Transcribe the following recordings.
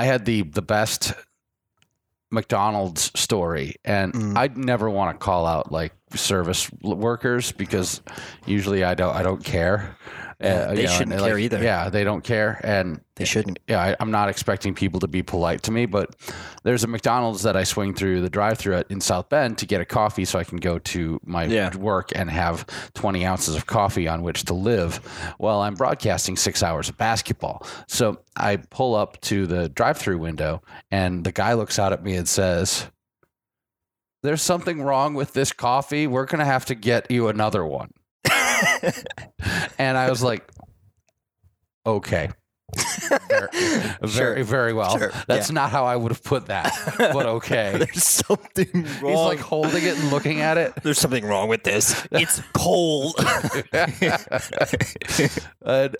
I had the the best McDonald's story, and Mm. I'd never want to call out like service workers because usually I don't I don't care. Uh, they you know, shouldn't care like, either. Yeah, they don't care, and They shouldn't. yeah, I, I'm not expecting people to be polite to me, but there's a McDonald's that I swing through the drive-through at in South Bend to get a coffee, so I can go to my Yeah. work and have 20 ounces of coffee on which to live while I'm broadcasting six hours of basketball. So I pull up to the drive-through window, and the guy looks out at me and says, "There's something wrong with this coffee. We're gonna have to get you another one." and I was like, "Okay." very, very, very well. Sure, That's not how I would have put that, but okay. There's something wrong. He's like holding it and looking at it. There's something wrong with this. It's cold. and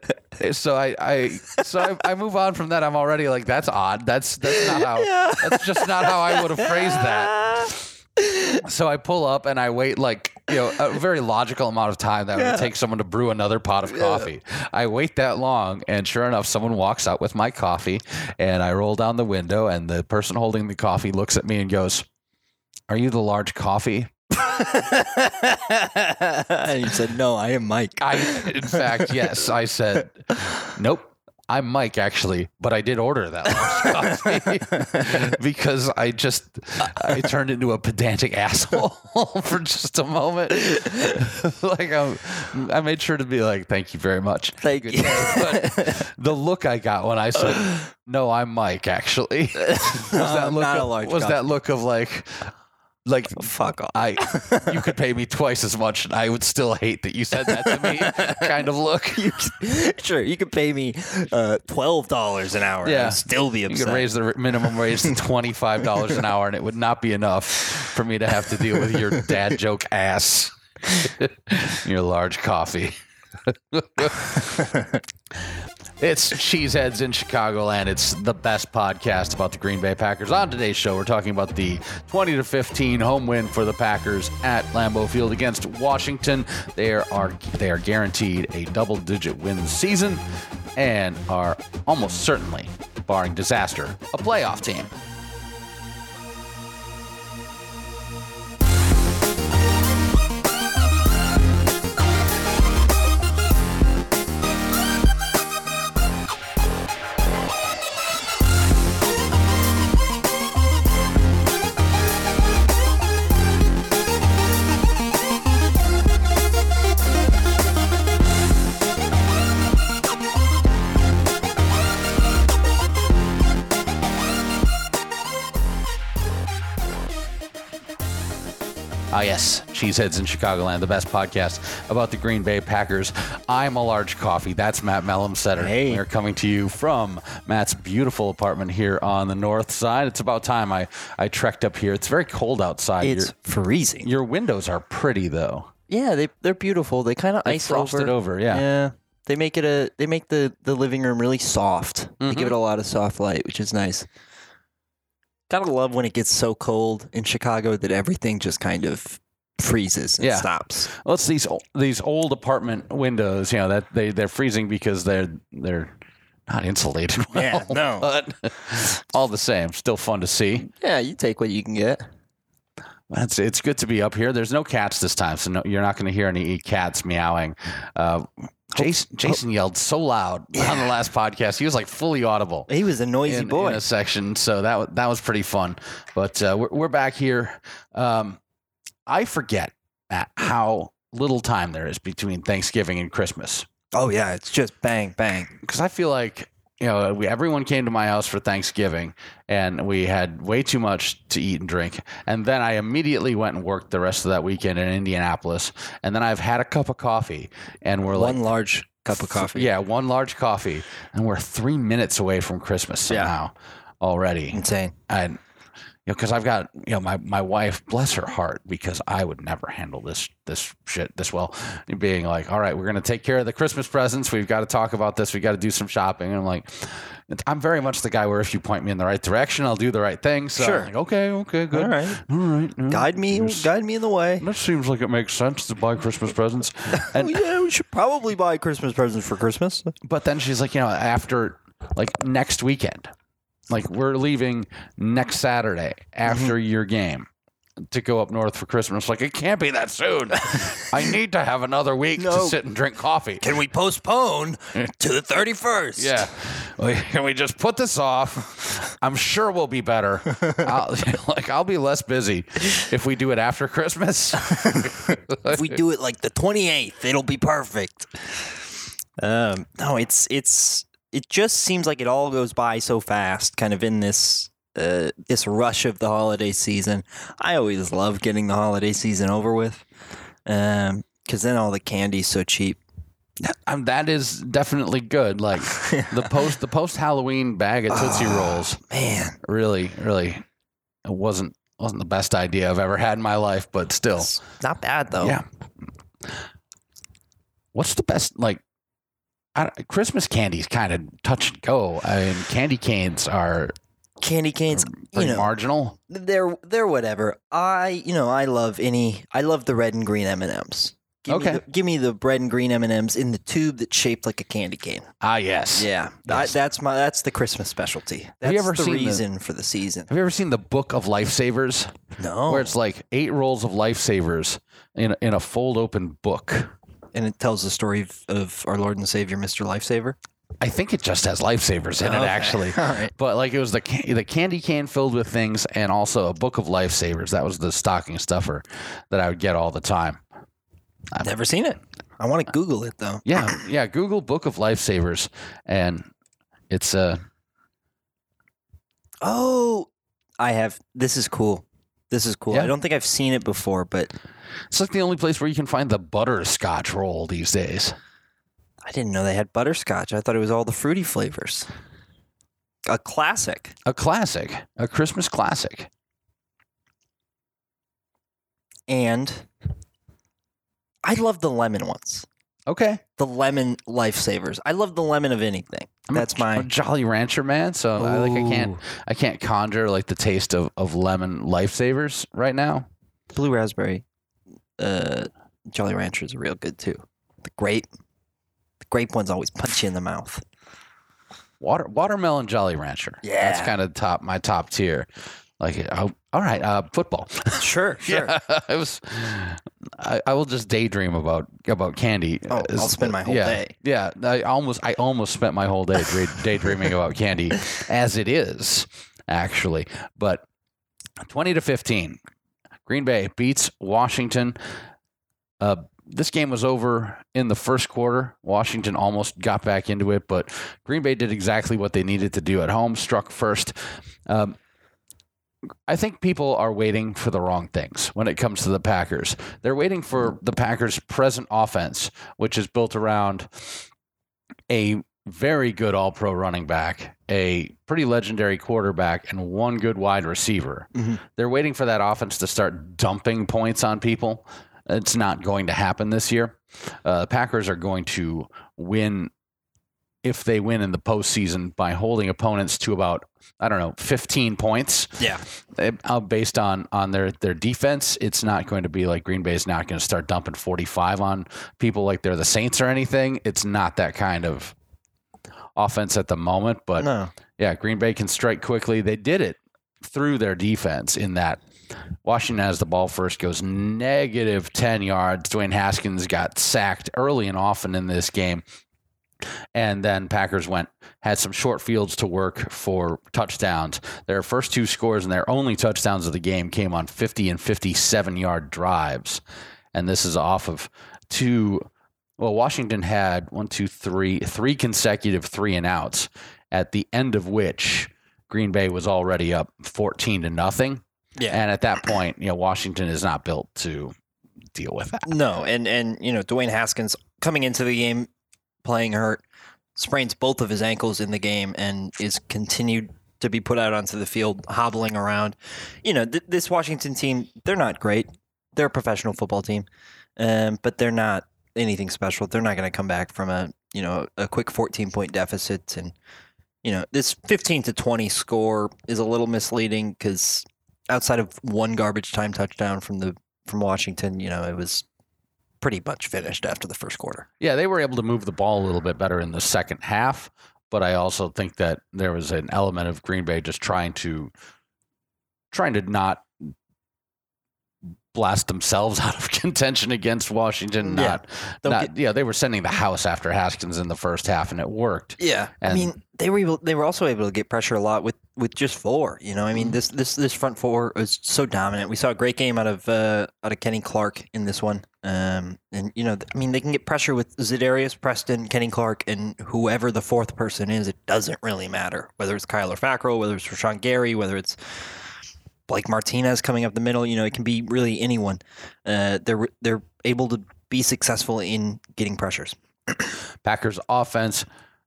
so I, I so I, I move on from that. I'm already like, that's odd. That's that's not how. Yeah. That's just not how I would have phrased that. So I pull up and I wait like you know a very logical amount of time that Yeah. would take someone to brew another pot of coffee. I wait that long, and sure enough, someone walks out with my coffee, and I roll down the window, and the person holding the coffee looks at me and goes, "Are you the large coffee?" and he said, "No, I am Mike." I, in fact, yes, I said, nope. I'm Mike, actually, but I did order that coffee because I just I turned into a pedantic asshole for just a moment. like I, I made sure to be like, "Thank you very much." Thank Good you. the look I got when I said, "No, I'm Mike," actually, was that look not of, was that look of like, like Fuck off. I you could pay me twice as much and I would still hate that you said that to me kind of look. You sure, you could pay me uh, twelve dollars an hour. Yeah. and still be upset. You could raise the minimum wage to twenty five dollars an hour and it would not be enough for me to have to deal with your dad joke ass. your large coffee. It's Cheeseheads in Chicagoland. It's the best podcast about the Green Bay Packers. On today's show, we're talking about the 20 to 15 home win for the Packers at Lambeau Field against Washington. They are they are guaranteed a double-digit win season and are almost certainly, barring disaster, a playoff team. Yes, Cheeseheads in Chicagoland, the best podcast about the Green Bay Packers. I'm a large coffee. That's Matt Mellumsetter. Hey. We're coming to you from Matt's beautiful apartment here on the north side. It's about time I, I trekked up here. It's very cold outside. It's freezing. your, windows are pretty, though. yeah, they they're beautiful. They kind of They ice frosted over, yeah. Yeah, they make it a they make the the living room really soft. They Mm-hmm. give it a lot of soft light, which is nice. Gotta love when it gets so cold in Chicago that everything just kind of freezes and Yeah. stops. Well, it's these these old apartment windows, you know, that they they're freezing because they're they're not insulated well. Yeah, no. But all the same, still fun to see. Yeah, you take what you can get. It's it's good to be up here. There's no cats this time, so no, you're not going to hear any cats meowing. Uh, Jason Jason yelled so loud on the last podcast. He was like fully audible He was a noisy in, boy. in a section, so that that was pretty fun. But uh, we're we're back here. Um, I forget Matt, how little time there is between Thanksgiving and Christmas oh yeah, it's just bang bang. because I feel like you know we, everyone came to my house for Thanksgiving and we had way too much to eat and drink, and then I immediately went and worked the rest of that weekend in Indianapolis, and then I've had a cup of coffee, and we're like. One large cup of coffee. Yeah, one large coffee, and we're three minutes away from Christmas Yeah. somehow already insane. and you know because i've got you know my, my wife bless her heart because i would never handle this this shit this well being like all right we're going to take care of the christmas presents we've got to talk about this we got to do some shopping and i'm like i'm very much the guy where if you point me in the right direction i'll do the right thing so I'm Sure. like, okay okay good All right, all right yeah. guide me, guide me in the way. that seems like it makes sense to buy christmas presents and yeah, we should probably buy Christmas presents for Christmas. but then she's like you know after like next weekend like we're leaving next Saturday after your game to go up north for Christmas. Like it can't be that soon. I need to have another week to sit and drink coffee. Can we postpone to the 31st? Yeah. Can we just put this off? I'm sure we'll be better. I'll, like I'll be less busy if we do it after Christmas. if we do it like the 28th, it'll be perfect. Um, no, it's it's it just seems like it all goes by so fast, kind of in this uh, this rush of the holiday season. I always love getting the holiday season over with, um, because then all the candy's so cheap. Um, that is definitely good. Like the post the post Halloween bag of Tootsie Rolls. Man, Really, really, it wasn't wasn't the best idea I've ever had in my life, but still, it's not bad though. yeah. What's the best like? I, Christmas candy's kind of touch and go. I mean, candy canes are candy canes. You know, marginal. they're they're whatever. I you know I love any. I love the red and green M and M's. Give Okay. Me the, give me the red and green M and M's in the tube that's shaped like a candy cane. Ah, yes. Yeah, Yes. I, that's my that's the Christmas specialty. That's Have you ever the seen the- reason for the season. Have you ever seen the Book of Lifesavers, No, where it's like eight rolls of lifesavers in in a fold open book? And it tells the story of, of our Lord and Savior, Mister Lifesaver. I think it just has lifesavers in it, Okay. actually. All right. But like it was the ca- the candy can filled with things, and also a book of lifesavers. That was the stocking stuffer that I would get all the time. I've never seen it. I want to Google it though. Yeah, yeah. Google book of lifesavers, and it's uh Oh, I have. This is cool. This is cool. Yeah. I don't think I've seen it before, but it's like the only place where you can find the butterscotch roll these days. I didn't know they had butterscotch. I thought it was all the fruity flavors. A classic. A classic, a Christmas classic. And I love the lemon ones. Okay, The lemon lifesavers. I love the lemon of anything. I'm a- That's I'm a my Jolly Rancher man, so I, like I can't I can't conjure like the taste of, of lemon lifesavers right now. blue raspberry. Uh, Jolly Ranchers are real good too. The grape, the grape ones always punch you in the mouth. Water watermelon Jolly Rancher. Yeah, that's kind of top my top tier. Like, oh, all right, uh, football. Sure, sure. Yeah, I was. I, I will just daydream about about candy. Oh, I'll Is- spend my whole yeah, day. Yeah, I almost I almost spent my whole day daydreaming about candy, as it is actually. But twenty to fifteen, Green Bay beats Washington. Uh, this game was over in the first quarter. Washington almost got back into it, but Green Bay did exactly what they needed to do at home. Struck first. Um, I think people are waiting for the wrong things when it comes to the Packers. They're waiting for the Packers' present offense, which is built around a very good all pro running back, a pretty legendary quarterback, and one good wide receiver. Mhm. They're waiting for that offense to start dumping points on people. It's not going to happen this year. Uh, the Packers are going to win if they win in the postseason by holding opponents to about I don't know 15 points Yeah. uh, based on on their their defense. It's not going to be like Green Bay's not going to start dumping 45 on people like they're the Saints or anything. It's not that kind of offense at the moment, but No. yeah, Green Bay can strike quickly. They did it through their defense in that Washington has the ball first, goes negative 10 yards. Dwayne Haskins got sacked early and often in this game. And then Packers went, had some short fields to work for touchdowns. Their first two scores and their only touchdowns of the game came on 50 and 57 yard drives. And this is off of two. Well, Washington had one, two, three, three consecutive three and outs, at the end of which Green Bay was already up 14 to nothing. Yeah. And at that point, you know, Washington is not built to deal with that. No, and and you know Dwayne Haskins coming into the game playing hurt, sprains both of his ankles in the game, and is continued to be put out onto the field hobbling around. You know th- this Washington team, they're not great. They're a professional football team, um, but they're not anything special. They're not going to come back from a you know a quick fourteen point deficit, and you know this fifteen to twenty score is a little misleading because outside of one garbage time touchdown from the from Washington, you know, it was pretty much finished after the first quarter. Yeah, they were able to move the ball a little bit better in the second half. but I also think that there was an element of Green Bay just trying to trying to not blast themselves out of contention against Washington. Mm, yeah. Not, Don't not yeah, they were sending the house after Haskins in the first half, and it worked. Yeah, I And- mean they were able, they were also able to get pressure a lot with, with just four. You know, I mean Mhm. this this this front four was so dominant. We saw a great game out of uh, out of Kenny Clark in this one. Um, and you know, I mean they can get pressure with Za'Darius Preston, Kenny Clark, and whoever the fourth person is. It doesn't really matter whether it's Kyler Fackrell, whether it's Rashan Gary, whether it's Blake Martinez coming up the middle. You know, it can be really anyone. Uh, they're they're able to be successful in getting pressures. Packers offense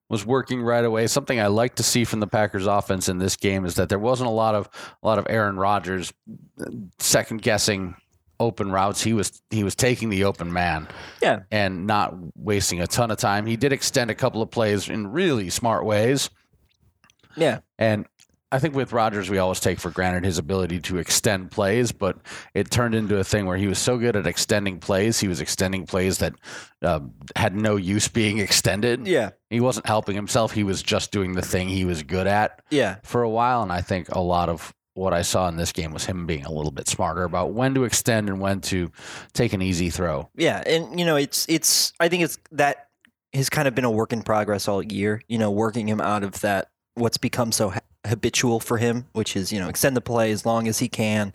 was working right away. Something I like to see from the Packers offense in this game is that there wasn't a lot of a lot of Aaron Rodgers uh, second guessing open routes. He was he was taking the open man. Yeah. And not wasting a ton of time. He did extend a couple of plays in really smart ways. Yeah. And I think with Rodgers, we always take for granted his ability to extend plays, but it turned into a thing where he was so good at extending plays. He was extending plays that uh, had no use being extended. Yeah. He wasn't helping himself. He was just doing the thing he was good at Yeah. for a while. And I think a lot of what I saw in this game was him being a little bit smarter about when to extend and when to take an easy throw. Yeah, and you know, it's it's. I think it's that has kind of been a work in progress all year. You know, working him out of that what's become so habitual for him, which is you know extend the play as long as he can,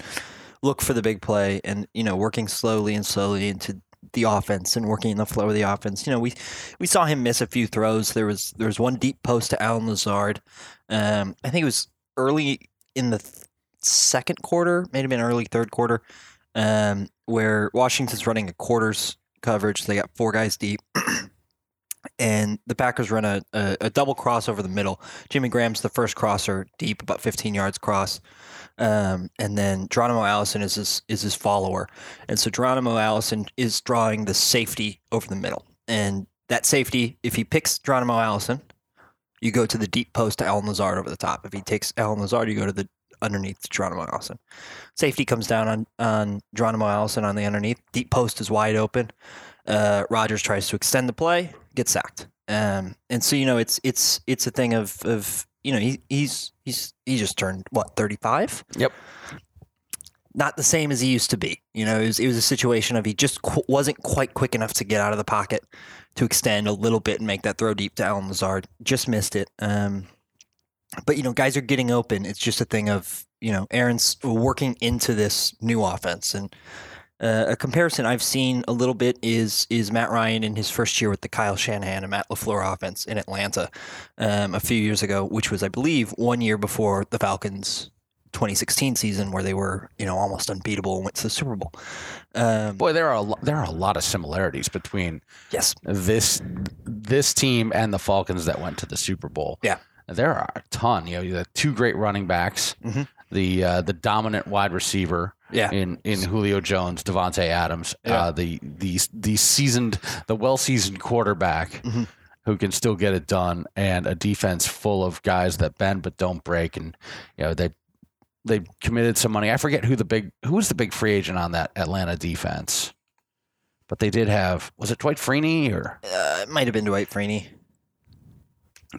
look for the big play, and you know working slowly and slowly into the offense and working in the flow of the offense. You know, we we saw him miss a few throws. There was there was one deep post to Allen Lazard. Um, I think it was early in the th- second quarter, may have been early third quarter, um, where Washington's running a quarters coverage. They got four guys deep. And the Packers run a, a, a double cross over the middle. Jimmy Graham's the first crosser deep, about 15 yards cross. Um, and then Geronimo Allison is his, is his follower. And so Geronimo Allison is drawing the safety over the middle. And that safety, if he picks Geronimo Allison, you go to the deep post to Allen Lazard over the top. If he takes Allen Lazard, you go to the underneath to Geronimo Allison. Safety comes down on, on Geronimo Allison on the underneath. Deep post is wide open. Uh, Rodgers tries to extend the play, gets sacked. Um, and so you know it's it's it's a thing of of you know he, he's he's he just turned what thirty five. Yep. Not the same as he used to be. You know, it was, it was a situation of he just qu- wasn't quite quick enough to get out of the pocket to extend a little bit and make that throw deep to Allen Lazard. Just missed it. Um, but you know, guys are getting open. It's just a thing of you know, Aaron's working into this new offense, and uh, a comparison I've seen a little bit is is Matt Ryan in his first year with the Kyle Shanahan and Matt LaFleur offense in Atlanta um, a few years ago, which was I believe one year before the Falcons. 2016 season where they were, you know, almost unbeatable and went to the Super Bowl. Um, Boy, there are a lo- there are a lot of similarities between yes, this this team and the Falcons that went to the Super Bowl. Yeah. there are a ton. You know, you have two great running backs, Mhm. the uh, the dominant wide receiver yeah, in in Julio Jones, Davante Adams, Yeah. uh, the the the seasoned the well seasoned quarterback. Mhm. Who can still get it done, and a defense full of guys that bend but don't break, and you know they they committed some money. I forget who the big who was the big free agent on that Atlanta defense, but they did have was it Dwight Freeney or uh, it might have been Dwight Freeney.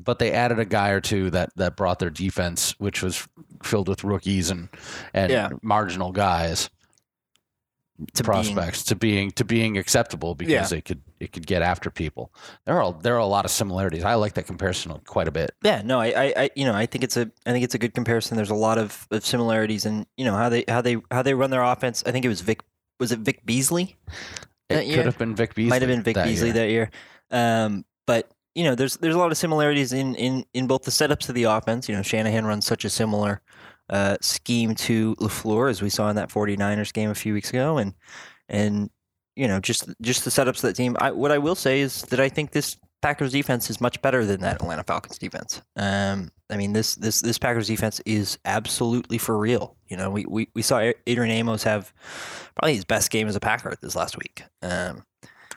But they added a guy or two that that brought their defense, which was filled with rookies and and Yeah. marginal guys, To prospects to being to being acceptable because Yeah. they could it could get after people. There are there are a lot of similarities. I like that comparison quite a bit. Yeah, no, I, I, you know, I think it's a, I think it's a good comparison. There's a lot of, of similarities in, you know, how they, how they, how they run their offense. I think it was Vic, was it Vic Beasley? It That year? could have been Vic Beasley. Might have been Vic that Beasley year. that year. Um, but you know, there's, there's a lot of similarities in, in, in both the setups of the offense. You know, Shanahan runs such a similar uh, scheme to LaFleur as we saw in that 49ers game a few weeks ago, and, and you know, just, just the setups of that team. I, what I will say is that I think this Packers defense is much better than that Atlanta Falcons defense. Um, I mean, this this this Packers defense is absolutely for real. You know, we we, we saw Adrian Amos have probably his best game as a Packer this last week. Um,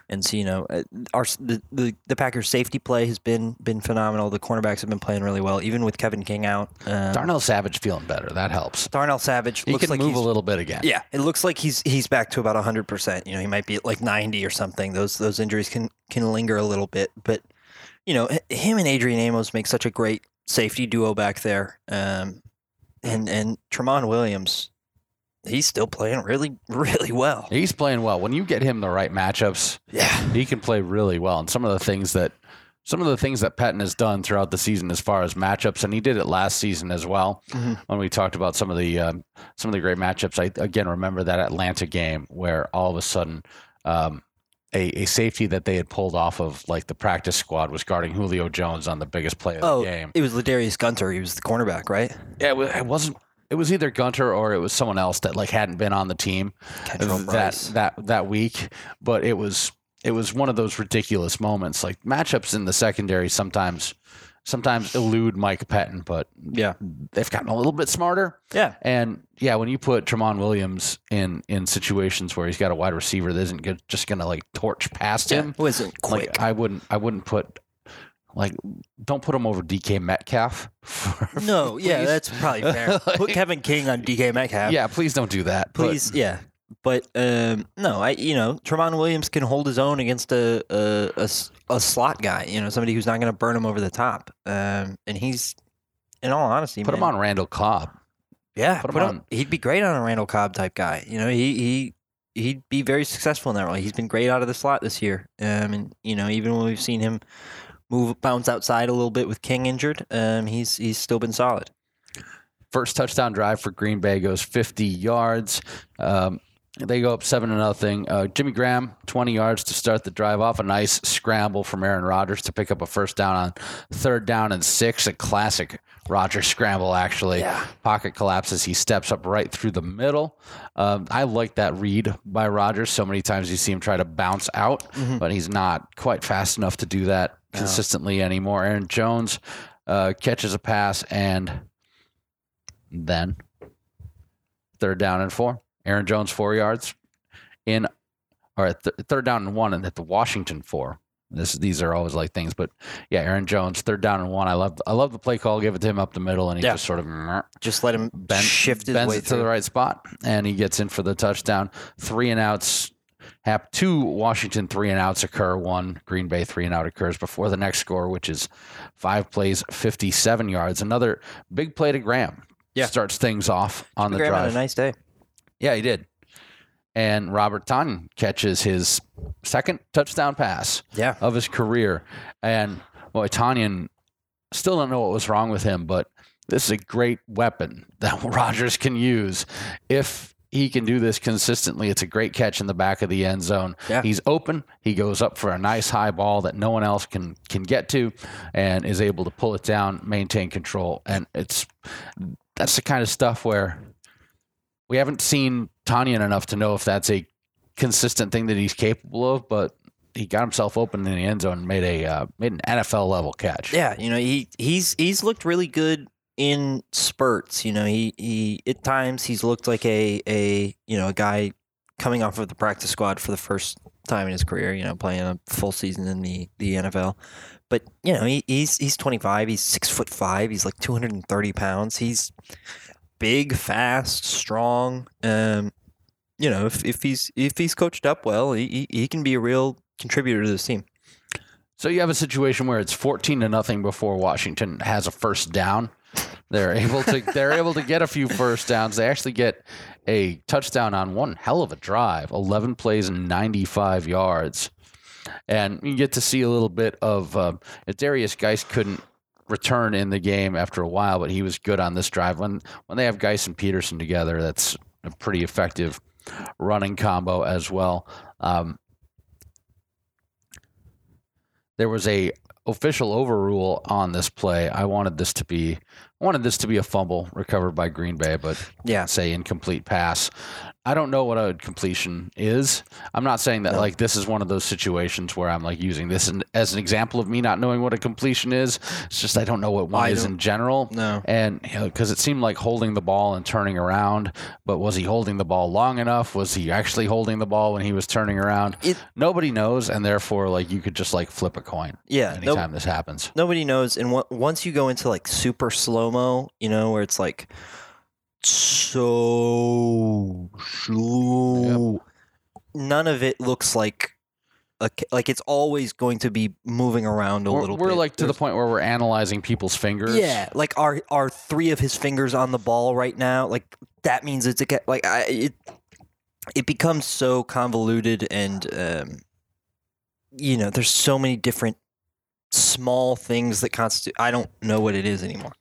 and so you know, uh, our the, the the Packers safety play has been been phenomenal. The cornerbacks have been playing really well, even with Kevin King out. Um, Darnell Savage feeling better. That helps. Darnell Savage He looks can like move he's a little bit again. yeah, it looks like he's he's back to about hundred percent. You know, he might be at like ninety or something. Those those injuries can can linger a little bit, but you know, him and Adrian Amos make such a great safety duo back there. Um, and and Tramon Williams, he's still playing really really well. He's playing well. When you get him the right matchups, Yeah. he can play really well. And some of the things that some of the things that Pettine has done throughout the season as far as matchups, and he did it last season as well. Mhm. When we talked about some of the um, some of the great matchups, I again remember that Atlanta game where all of a sudden um, a, a safety that they had pulled off of like the practice squad was guarding Julio Jones on the biggest play of Oh, the game. it was LaDarius Gunter. He was the cornerback, right? Yeah, it, wa- it wasn't. It was either Gunter or it was someone else that like hadn't been on the team that that that week. But it was it was one of those ridiculous moments. Like matchups in the secondary sometimes sometimes elude Mike Pettine, but Yeah. they've gotten a little bit smarter. Yeah. And yeah, when you put Tramon Williams in in situations where he's got a wide receiver that isn't good, just gonna like torch past him, It wasn't quick. like I wouldn't I wouldn't put like don't put him over DK Metcalf. no, yeah, that's probably fair. Put Kevin King on DK Metcalf. yeah, please don't do that. But- please, yeah. But um, no, I you know Tramon Williams can hold his own against a a a slot guy. You know, somebody who's not going to burn him over the top. Um, and he's, in all honesty, put him on Randall Cobb. Yeah, put him put him- on- He'd be great on a Randall Cobb type guy. You know, he he he'd be very successful in that role. He's been great out of the slot this year. Um, and you know, even when we've seen him move bounce outside a little bit with King injured, um, he's he's still been solid. First touchdown drive for Green Bay goes 50 yards. Um, they go up seven to nothing. Uh, Jimmy Graham, 20 yards to start the drive off. A nice scramble from Aaron Rodgers to pick up a first down on third down and six. A classic Rodgers scramble, actually. Yeah. Pocket collapses. He steps up right through the middle. Um, I like that read by Rodgers. So many times you see him try to bounce out, Mhm. but he's not quite fast enough to do that No. consistently anymore. Aaron Jones uh, catches a pass and then third down and four. Aaron Jones four yards in, or th- third down and one, and at the Washington four. This these are always like things, but yeah, Aaron Jones third down and one. I love I love the play call. Give it to him up the middle, and he Yeah. just sort of Just let him bend, shift his bends way it to the right spot, and he gets in for the touchdown. Three and outs. Have two Washington three and outs occur. One Green Bay three and out occurs before the next score, which is five plays, fifty-seven yards. Another big play to Graham. Yeah. starts things off on the Graham drive. had a nice day. Yeah, he did. And Robert Tonyan catches his second touchdown pass Yeah. of his career. And boy, Tonyan still don't know what was wrong with him, but this is a great weapon that Rodgers can use if he can do this consistently. It's a great catch in the back of the end zone. Yeah. He's open. He goes up for a nice high ball that no one else can can get to, and is able to pull it down, maintain control. And it's that's the kind of stuff where we haven't seen Tonyan enough to know if that's a consistent thing that he's capable of, but he got himself open in the end zone and made a uh, made an NFL level catch. Yeah, you know, he he's he's looked really good in spurts. You know, he he at times he's looked like a a you know a guy coming off of the practice squad for the first time in his career. You know, playing a full season in the the NFL. But you know, he, he's he's 25. He's six foot five. He's like 230 pounds. He's big, fast, strong. Um, you know, if, if he's if he's coached up well, he, he can be a real contributor to this team. So you have a situation where it's fourteen to nothing before Washington has a first down. They're able to they're able to get a few first downs. They actually get a touchdown on one hell of a drive, eleven plays and ninety five yards, and you get to see a little bit of uh, Derrius Guice couldn't return in the game after a while, but he was good on this drive. When when they have Guice and Peterson together, that's a pretty effective running combo as well. Um, there was a official overrule on this play. I wanted this to be I wanted this to be a fumble recovered by Green Bay, but Yeah. say incomplete pass. I don't know what a completion is. I'm not saying that No. like this is one of those situations where I'm like using this an, as an example of me not knowing what a completion is. It's just I don't know what one I is in general. No. And because it seemed like holding the ball and turning around, but was he holding the ball long enough? Was he actually holding the ball when he was turning around? It- Nobody knows, and therefore, like you could just like flip a coin Yeah. no- anytime this happens. nobody knows and on- once you go into like super slow mo you know where it's like so slow none of it looks like a like it's always going to be moving around a We're, little we're bit. like to the point where we're analyzing people's fingers. Yeah, like are are three of his fingers on the ball right now? Like that means it's a like I it it becomes so convoluted and um you know, there's so many different small things that constitute I don't know what it is anymore.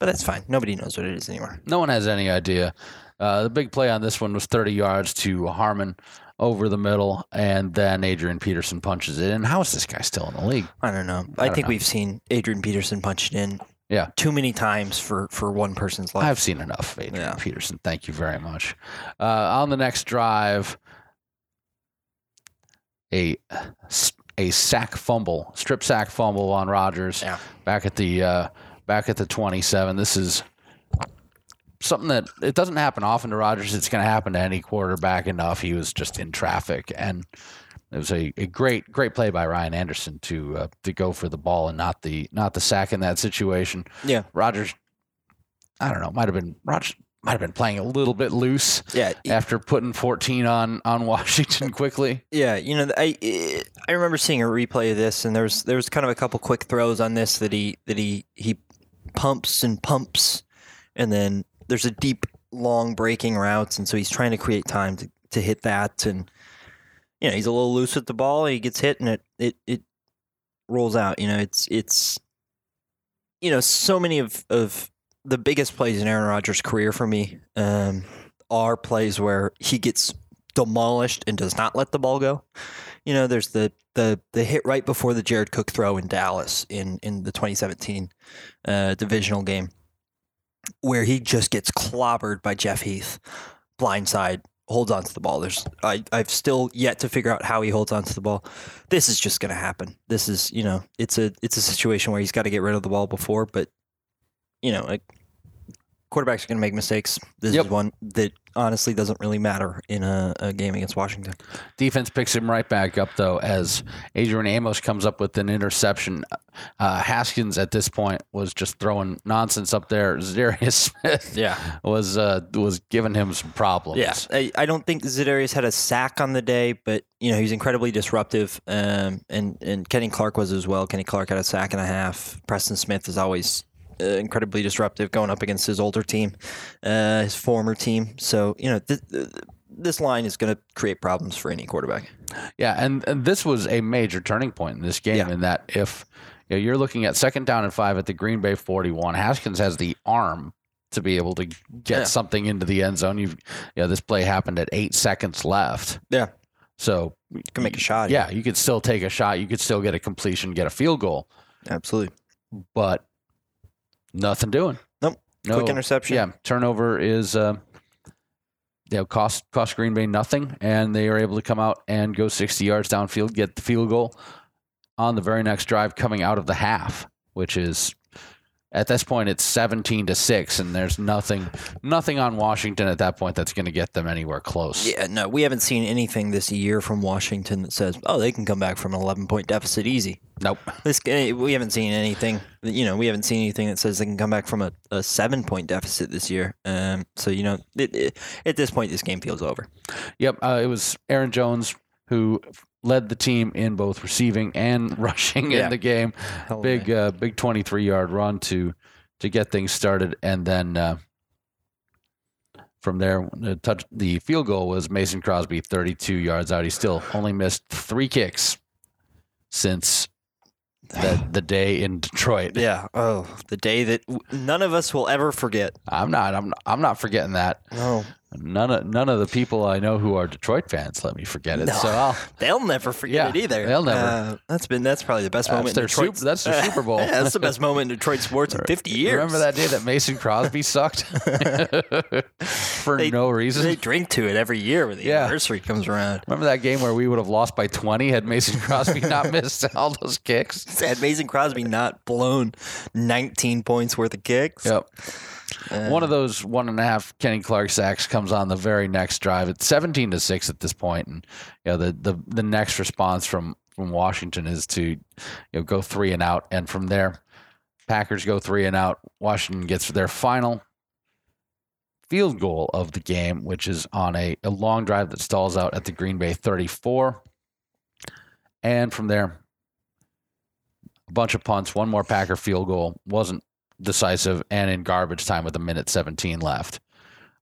But that's fine. Nobody knows what it is anymore. No one has any idea. Uh, the big play on this one was 30 yards to Harmon over the middle, and then Adrian Peterson punches it in. How is this guy still in the league? I don't know. I I, don't think know. we've seen Adrian Peterson punch it in Yeah. too many times for for one person's life. I've seen enough Adrian Yeah. Peterson. Thank you very much. Uh, on the next drive, a a sack fumble, strip sack fumble on Rodgers Yeah. back at the uh, back at the 27. This is something that it doesn't happen often to Rodgers. It's going to happen to any quarterback enough. He was just in traffic, and it was a, a great great play by Ryan Anderson to uh, to go for the ball and not the not the sack in that situation. Yeah. Rodgers. I don't know. Might have been Rodgers. Might have been playing a little bit loose yeah, after putting 14 on on Washington quickly. Yeah, you know, I I remember seeing a replay of this, and there was there was kind of a couple quick throws on this that he that he he pumps and pumps, and then there's a deep long breaking routes, and so he's trying to create time to, to hit that, and you know he's a little loose with the ball, he gets hit, and it it it rolls out. You know, it's it's you know so many of of the biggest plays in Aaron Rodgers' career for me um, are plays where he gets demolished and does not let the ball go. You know, there's the the the hit right before the Jared Cook throw in Dallas in in the 2017 uh, divisional game, where he just gets clobbered by Jeff Heath, blindside, holds on to the ball. There's I I've still yet to figure out how he holds on to the ball. This is just going to happen. This is you know it's a it's a situation where he's got to get rid of the ball before, but you know like quarterbacks are going to make mistakes. This Yep. is one that honestly doesn't really matter in a, a game against Washington. Defense picks him right back up though as Adrian Amos comes up with an interception. Uh, Haskins at this point was just throwing nonsense up there. Za'Darius Smith Yeah. was uh, was giving him some problems. Yeah, I, I don't think Za'Darius had a sack on the day, but you know he was incredibly disruptive, um, and and Kenny Clark was as well. Kenny Clark had a sack and a half. Preston Smith is always uh, incredibly disruptive, going up against his older team, uh, his former team. So you know th- th- this line is going to create problems for any quarterback. Yeah, and, and this was a major turning point in this game Yeah. in that if you know, you're looking at second down and five at the Green Bay 41, Haskins has the arm to be able to get Yeah. something into the end zone. You've, you know, this play happened at eight seconds left. Yeah. So You can make a shot. yeah, you could still take a shot. You could still get a completion, get a field goal, absolutely. but nothing doing. Nope. No, Quick interception. yeah, turnover is uh, you know cost cost Green Bay nothing, and they are able to come out and go 60 yards downfield, get the field goal on the very next drive coming out of the half, which is at this point it's 17 to six, and there's nothing nothing on Washington at that point that's going to get them anywhere close. Yeah, no, we haven't seen anything this year from Washington that says, "Oh, they can come back from an 11 point deficit easy." Nope. This ga- we haven't seen anything. You know, we haven't seen anything that says they can come back from a, a seven point deficit this year. Um, so you know, it, it, at this point, this game feels over. Yep. Uh, it was Aaron Jones who led the team in both receiving and rushing Yeah. in the game. Hell big uh, big 23 yard run to to get things started and then uh, from there the touch the field goal was Mason Crosby 32 yards out he still only missed 3 kicks since the the day in Detroit yeah. Oh, the day that w- none of us will ever forget. I'm not I'm I'm not forgetting that No, none of none of the people I know who are Detroit fans let me forget it No. so I'll they'll never forget Yeah, it either. they'll never. Uh, that's been that's probably the best That's moment. their in Detroit. Super- that's their Super Bowl. yeah, that's the best moment in Detroit sports in 50 years. remember that day that Mason Crosby sucked for They- no reason They drink to it every year when the Yeah. anniversary comes around. Remember that game where we would have lost by 20 had Mason Crosby not missed all those kicks? Had Mason Crosby not blown 19 points worth of kicks? Yep. Uh, One of those one and a half Kenny Clark sacks comes on the very next drive. It's 17 to 6 at this point, and you know, the, the, the next response from, from Washington is to you know, go three and out. And from there, Packers go three and out. Washington gets their final field goal of the game, which is on a, a long drive that stalls out at the Green Bay 34. And from there, a bunch of punts, one more Packer field goal, wasn't decisive, and in garbage time with a minute 17 left.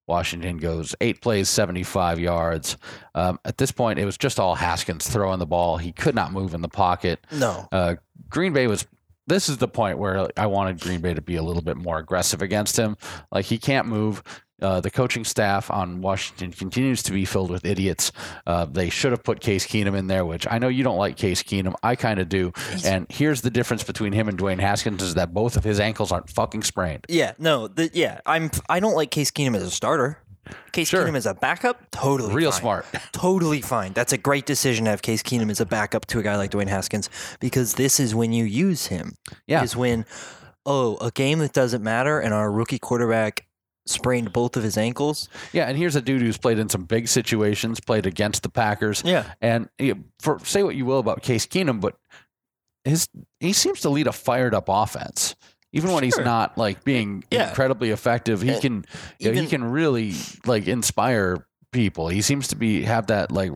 Washington goes eight plays, 75 yards. Um, at this point, it was just all Haskins throwing the ball. He could not move in the pocket. No. Uh, Green Bay was. This is the point where I wanted Green Bay to be a little bit more aggressive against him. Like he can't move. Uh, the coaching staff on Washington continues to be filled with idiots. Uh, they should have put Case Keenum in there, which I know you don't like Case Keenum. I kind of do. And here's the difference between him and Dwayne Haskins is that both of his ankles aren't fucking sprained. Yeah, no, the, yeah, I'm. I don't like Case Keenum as a starter. Case Sure. Keenum as a backup, totally Real fine. smart. Totally fine. That's a great decision to have Case Keenum as a backup to a guy like Dwayne Haskins because this is when you use him. Yeah. Is when, oh, a game that doesn't matter and our rookie quarterback sprained both of his ankles. Yeah, and here's a dude who's played in some big situations, played against the Packers. Yeah. And for say what you will about Case Keenum, but his he seems to lead a fired up offense. Even when he's not like being Yeah. incredibly effective, he And can you know, he can really like inspire people. He seems to be have that like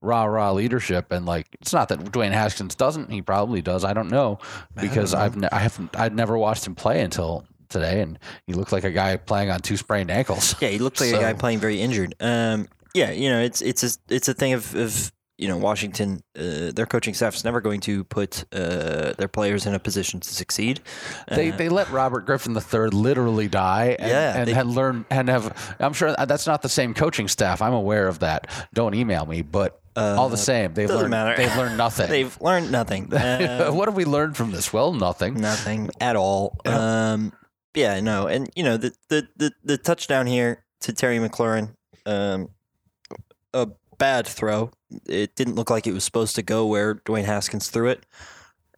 rah rah leadership and like it's not that Dwayne Haskins doesn't. He probably does. I don't know because know. I've ne- I haven't I'd never watched him play until today, and he looked like a guy playing on two sprained ankles. Yeah, he looked like So- a guy playing very injured. Um, yeah, you know, it's it's a, it's a thing of, of you know Washington. Uh, their coaching staff is never going to put uh, their players in a position to succeed. They Uh, they let Robert Griffin III literally die and, Yeah, and they- had learned and have I'm sure that's not the same coaching staff. I'm aware of that. Don't email me, but all the same, they've Uh, learned matter. they've learned nothing. they've learned nothing. Uh, what have we learned from this? Well, nothing. nothing at all. Um, yeah, no, and you know the the the, the touchdown here to Terry McLaurin, um, a bad throw. It didn't look like it was supposed to go where Dwayne Haskins threw it.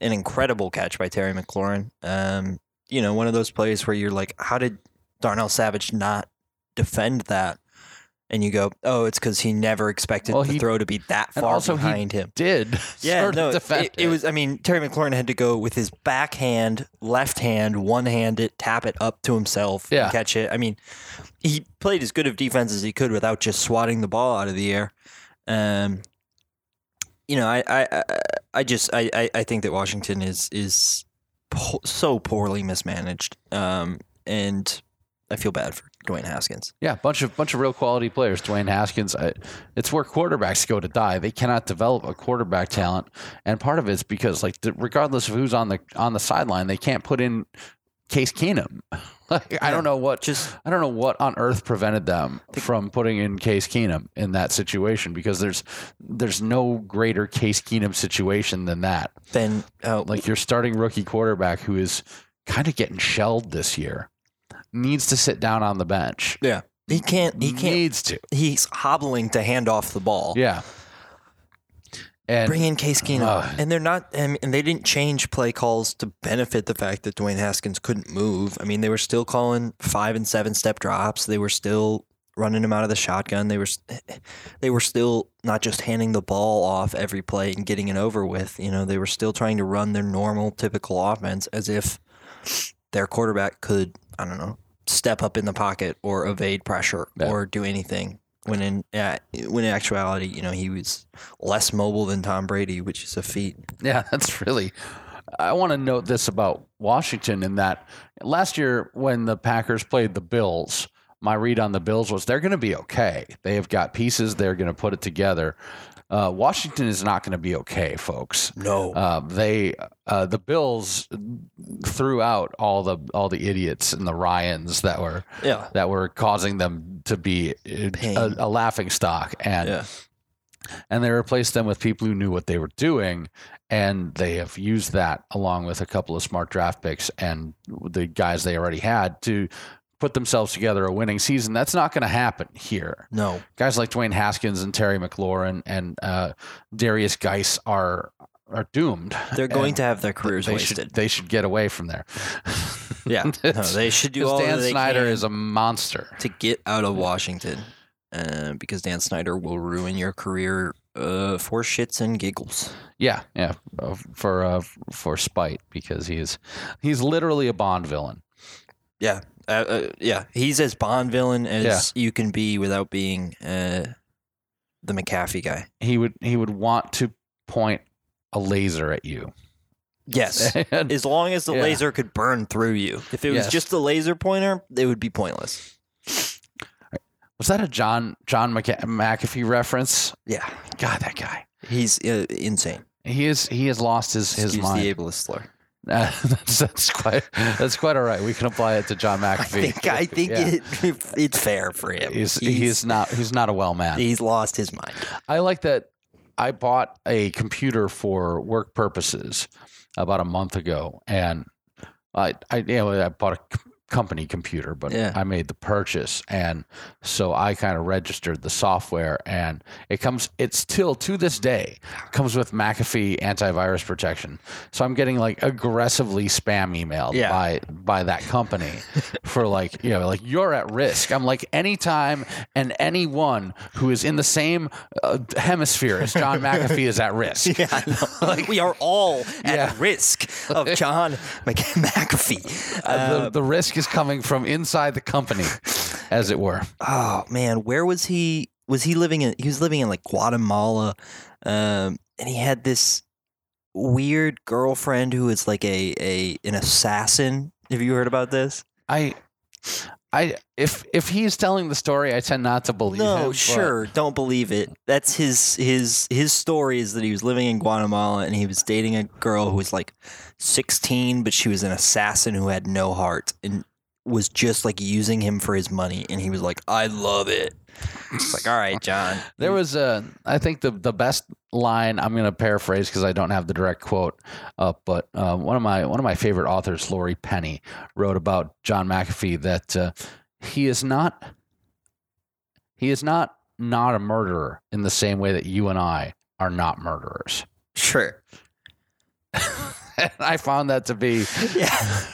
An incredible catch by Terry McLaurin. Um, you know, one of those plays where you're like, how did Darnell Savage not defend that? And you go, oh, it's because he never expected Well, the he- throw to be that far behind him. Did Yeah, no, defend it, it was. I mean, Terry McLaurin had to go with his backhand, left hand, one hand it, tap it up to himself, Yeah. and catch it. I mean, he played as good of defense as he could without just swatting the ball out of the air. Um, you know, I, I, I, I just, I, I, I think that Washington is is po- so poorly mismanaged, um, and I feel bad for Dwayne Haskins. Yeah, bunch of bunch of real quality players. Dwayne Haskins. I, it's where quarterbacks go to die. They cannot develop a quarterback talent, and part of it's because like the, regardless of who's on the on the sideline, they can't put in Case Keenum. like I don't know what Just I don't know what on earth prevented them from putting in Case Keenum in that situation because there's there's no greater Case Keenum situation than that. then, uh, Like your starting rookie quarterback who is kind of getting shelled this year needs to sit down on the bench. Yeah. He can't, he can't. needs to. He's hobbling to hand off the ball. Yeah. And Bring in Case Keenum, Ugh. and they're not, and and they didn't change play calls to benefit the fact that Dwayne Haskins couldn't move. I mean, they were still calling five and seven step drops. They were still running him out of the shotgun. They were, they were still not just handing the ball off every play and getting it over with. You know, they were still trying to run their normal, typical offense as if their quarterback could, I don't know, step up in the pocket or evade pressure Yeah. or do anything. When in uh, when in actuality, you know, he was less mobile than Tom Brady, which is a feat. yeah, that's really. I want to note this about Washington in that last year when the Packers played the Bills, my read on the Bills was they're going to be okay. They have got pieces. They're going to put it together. Uh, Washington is not going to be okay, folks. No, Uh, they uh, the Bills threw out all the all the idiots and the Ryans that were yeah, that were causing them to be a, Pain. a laughing stock and yeah, and they replaced them with people who knew what they were doing and they have used that along with a couple of smart draft picks and the guys they already had to put themselves together a winning season that's not going to happen here. No, guys like Dwayne Haskins and Terry McLaurin and uh, Derrius Guice are are doomed. They're going And to have their careers they wasted. should they should get away from there. Yeah, no, they should do all Dan Snyder is a monster. to get out of Washington, uh, because Dan Snyder will ruin your career uh, for shits and giggles. Yeah, yeah, uh, for uh, for spite because he's he's literally a Bond villain. Yeah, uh, uh, yeah, he's as Bond villain as you can be without being uh, the McAfee guy. He would he would want to point a laser at you. Yes. And- As long as the Yeah. laser could burn through you. If it was Yes. just a laser pointer, it would be pointless. was that a John John McA- McAfee reference? Yeah. God, that guy. He's uh, insane. He is he has lost his his Excuse mind. the ableist slur. Uh, that's, that's quite that's quite all right. We can apply it to John I think I think Yeah. it, it's fair for him. he's, he's not he's not a well man. he's lost his mind. I like that. I bought a computer for work purposes about a month ago, and I I you know I bought a company computer, but Yeah. I made the purchase, and so I kind of registered the software, and it comes. It's still to this day comes with McAfee antivirus protection. So I'm getting like aggressively spam emailed Yeah. by by that company for like you know like you're at risk. I'm like anytime and anyone who is in the same uh, hemisphere as John McAfee is at risk. Yeah, like we are all at Yeah. risk of John Mc- McAfee. Uh, the, the risk is coming from inside the company, as it were. oh man, where was he? Was he living in? He was living in like Guatemala, um, and he had this weird girlfriend who was like a a an assassin. Have you heard about this? I, I if if he's telling the story, I tend not to believe him. No, but- sure. Don't believe it. That's his his his story is that he was living in Guatemala and he was dating a girl who was like 16, but she was an assassin who had no heart and was just like using him for his money. And he was like, I love it. It's like, all right, John. There was a, I think the the best line. I'm going to paraphrase because I don't have the direct quote up, but uh, one of my one of my favorite authors, Laurie Penny, wrote about John McAfee that uh, he is not he is not not a murderer in the same way that you and I are not murderers. Sure. and I found that to be Yeah.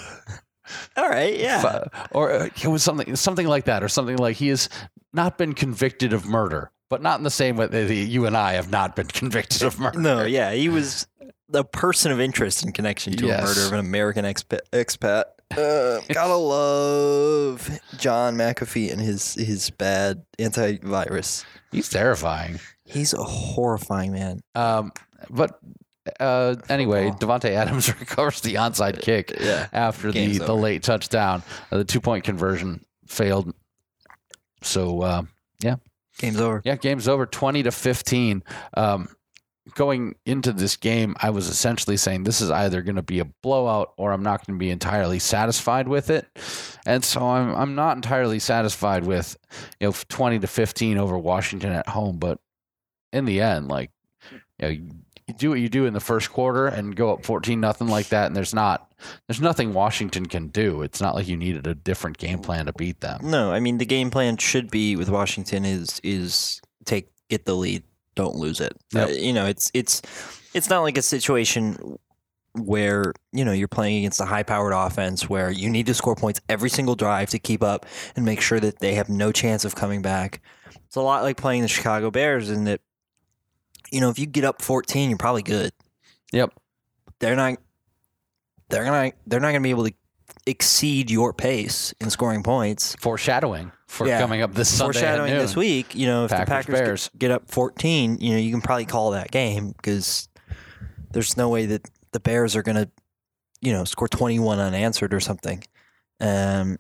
All right. Yeah. or uh, it was something something like that or something like he has not been convicted of murder but not in the same way that you and I have not been convicted of murder No, yeah. He was a person of interest in connection to Yes. a murder of an American expat. expat. Uh, gotta love John McAfee and his his bad antivirus. he's terrifying He's a horrifying man. um but uh anyway Davante Adams recovers the onside kick Yeah. after the Game's the over. late touchdown uh, the two point conversion failed so uh yeah, Game's over. Yeah, game's over 20 to 15. Um, going into this game, I was essentially saying this is either going to be a blowout or I'm not going to be entirely satisfied with it. And so I'm I'm not entirely satisfied with you know 20 to 15 over Washington at home, but in the end like you know you, do what you do in the first quarter and go up 14 nothing like that and there's not there's nothing Washington can do. It's not like you needed a different game plan to beat them. No, I mean the game plan should be with Washington is is take get the lead, don't lose it. Yep. Uh, you know, it's it's it's not like a situation where you know you're playing against a high-powered offense where you need to score points every single drive to keep up and make sure that they have no chance of coming back. It's a lot like playing the Chicago Bears in that you know if you get up 14, you're probably good. Yep. They're not. They're gonna. They're not gonna be able to exceed your pace in scoring points. Foreshadowing for Yeah. coming up this Sunday foreshadowing this week, you know, if Packers, the Packers get- up 14, you know, you can probably call that game because there's no way that the Bears are going to, you know, score 21 unanswered or something. Um,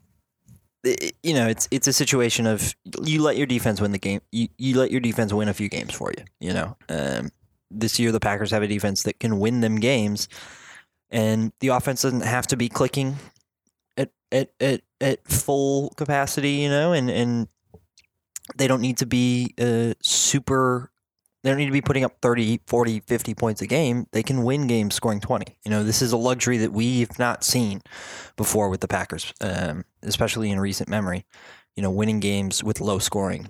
you know, it's it's a situation of you let your defense win the game. You you let your defense win a few games for you. You know, um, this year the Packers have a defense that can win them games, and the offense doesn't have to be clicking at at at, at full capacity. You know, and and they don't need to be uh, super they don't need to be putting up 30 40 50 points a game they can win games scoring 20 you know this is a luxury that we've not seen before with the packers um, especially in recent memory you know winning games with low scoring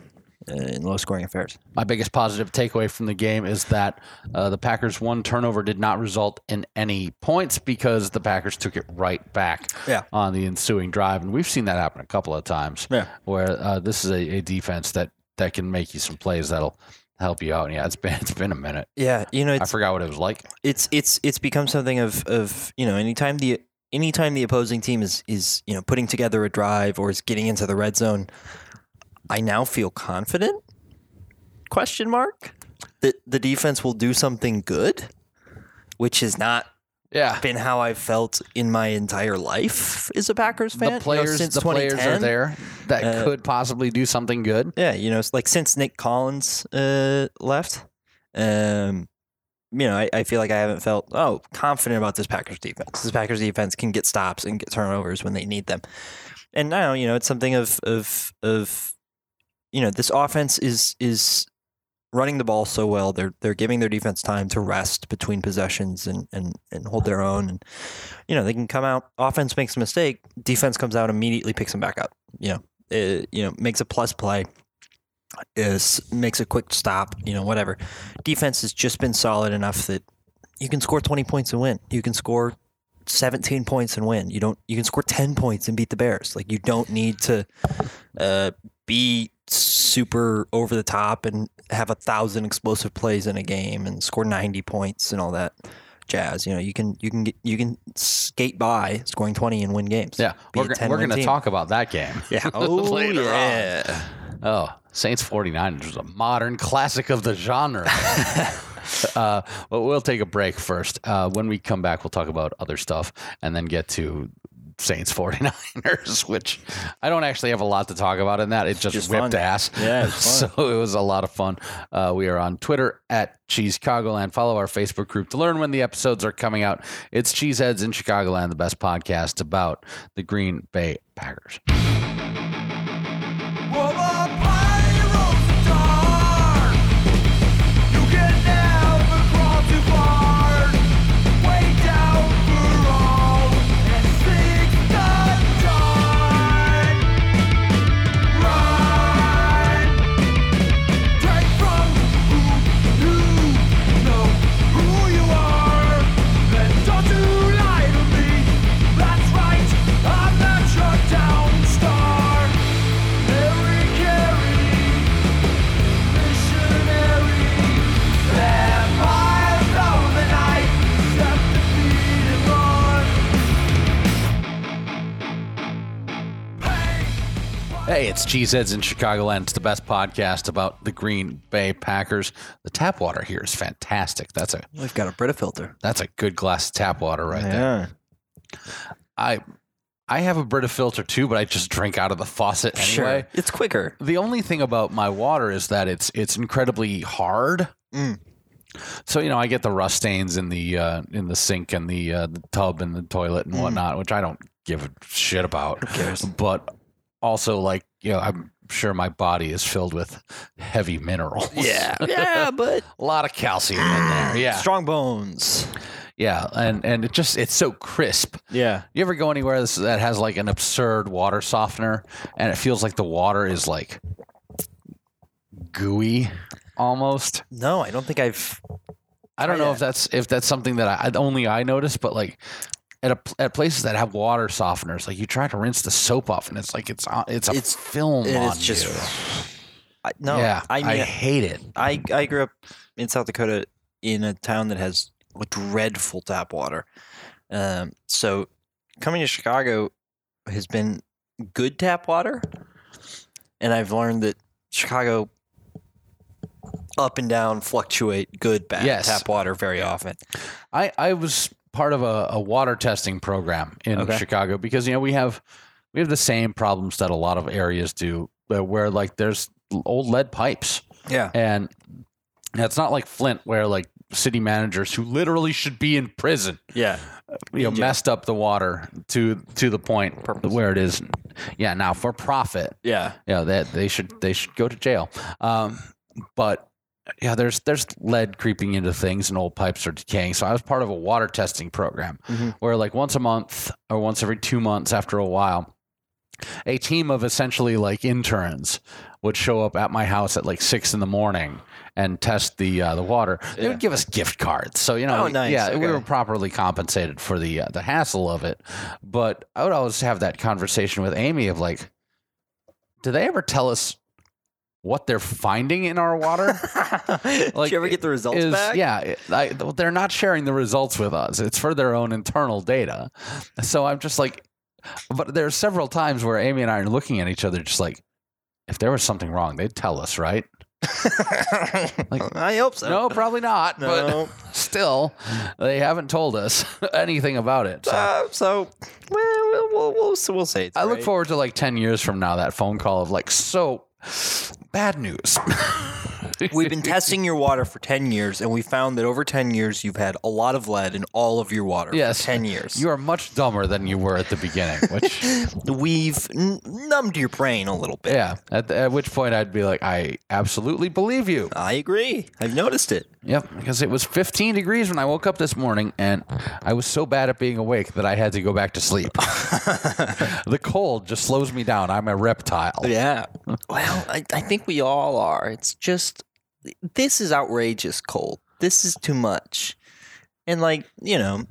uh, in low scoring affairs My biggest positive takeaway from the game is that uh, the Packers' one turnover did not result in any points because the Packers took it right back Yeah. on the ensuing drive, and we've seen that happen a couple of times. Yeah. where uh, this is a, a defense that that can make you some plays that'll help you out. And yeah, it's been it's been a minute. yeah you know I forgot what it was like. it's it's it's become something of of you know anytime the anytime the opposing team is is you know putting together a drive or is getting into the red zone i now feel confident question mark that the defense will do something good which is not Yeah. been how I've felt in my entire life as a Packers fan. you know, The players, since the players are there that Uh, could possibly do something good. Yeah, you know, it's like since Nick Collins uh, left, um, you know, I, I feel like I haven't felt oh confident about this Packers defense. This Packers defense can get stops and get turnovers when they need them. And now, you know, it's something of of of you know, this offense is is running the ball so well. They're they're giving their defense time to rest between possessions and and and hold their own. And you know, they can come out. Offense makes a mistake, defense comes out immediately, picks them back up. You know, uh, you know, makes a plus play. Is makes a quick stop. You know, whatever. Defense has just been solid enough that you can score twenty points and win. You can score. 17 points and win. You don't you can score 10 points and beat the Bears. Like you don't need to uh, be super over the top and have a thousand explosive plays in a game and score 90 points and all that jazz. You know, you can you can get, you can skate by scoring 20 and win games. Yeah, Be we're, 10 we're going to talk about that game. Yeah. Oh Later on. Oh, Saints 49ers was a modern classic of the genre. uh, but we'll take a break first. Uh, when we come back, we'll talk about other stuff and then get to Saints 49ers, which I don't actually have a lot to talk about in that. It just, Just whipped fun. ass. Yeah, it's so it was a lot of fun. Uh, we are on Twitter at Cheese Chicagoland. Follow our Facebook group to learn when the episodes are coming out. It's Cheeseheads in Chicagoland, the best podcast about the Green Bay Packers. Hey, it's Cheeseheads in Chicagoland. It's the best podcast about the Green Bay Packers. The tap water here is fantastic. That's a We've got a Brita filter. that's a good glass of tap water right there. I I have a Brita filter too, but I just drink out of the faucet anyway. Sure. It's quicker. The only thing about my water is that it's it's incredibly hard. Mm. So you know, I get the rust stains in the uh, in the sink and the uh, the tub and the toilet and whatnot, which I don't give a shit about. Who cares? But also, like you know, I'm sure my body is filled with heavy minerals. Yeah. yeah, but a lot of calcium in there. Ah, yeah, strong bones. yeah, and and it just it's so crisp. Yeah. You ever go anywhere that has like an absurd water softener and it feels like the water is like gooey almost? No, I don't think I've. I don't know if that's if that's something that I only I notice, but like at a, at places that have water softeners, like you try to rinse the soap off and it's like it's on- it's a It's- film It on just. you. I, no, yeah, I mean, hate it. I I grew up in South Dakota in a town that has dreadful tap water. Um, so coming to Chicago has been good tap water, and I've learned that Chicago up and down fluctuate good bad Yes. tap water very often. I, I was part of a, a water testing program in Okay. Chicago because you know we have we have the same problems that a lot of areas do, uh, where like there's old lead pipes, Yeah, and it's not like Flint where like city managers who literally should be in prison, yeah, you know, jail. messed up the water to to the point Purpose. where it is, yeah, now for profit, yeah. yeah, that they should they should go to jail. Um, but yeah, there's there's lead creeping into things and old pipes are decaying. So I was part of a water testing program Mhm. where like once a month or once every two months after a while, a team of essentially like interns would show up at my house at like six in the morning and test the uh, the water. They Yeah. would give us gift cards, so you know, Oh, nice. yeah, we Okay. were properly compensated for the uh, the hassle of it. But I would always have that conversation with Amy of like, do they ever tell us what they're finding in our water? Did Like, you ever get the results is back? yeah I, they're not sharing the results with us it's for their own internal data so i'm just like but there are several times where amy and i are looking at each other just like if there was something wrong they'd tell us right like, I hope so. No, probably not. No. But still, they haven't told us anything about it. So. Uh, so, well, we'll, we'll, we'll, say I look forward to like 10 years from now, that phone call of like, so bad news. We've been testing your water for 10 years, and we found that over 10 years, you've had a lot of lead in all of your water Yes. for 10 years. you are much dumber than you were at the beginning, which, We've n- numbed your brain a little bit. yeah, at, at which point I'd be like, I absolutely believe you. I agree. I've noticed it. Yep, because it was 15 degrees when I woke up this morning, and I was so bad at being awake that I had to go back to sleep. the cold just slows me down. I'm a reptile. Yeah. Well, I, I think we all are. It's just, this is outrageous cold. This is too much. And, like, you know,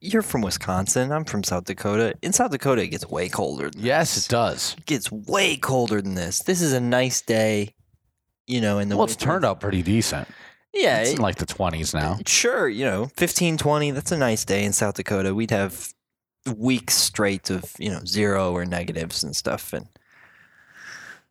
you're from Wisconsin. I'm from South Dakota. In South Dakota, it gets way colder. Than Yes, this. it does. It gets way colder than this. This is a nice day, you know, in the Well, it's turned out pretty decent. Yeah. It's it- in like the 20s now. Uh, sure, you know, 15, 20, that's a nice day in South Dakota. We'd have weeks straight of, you know, zero or negatives and stuff. And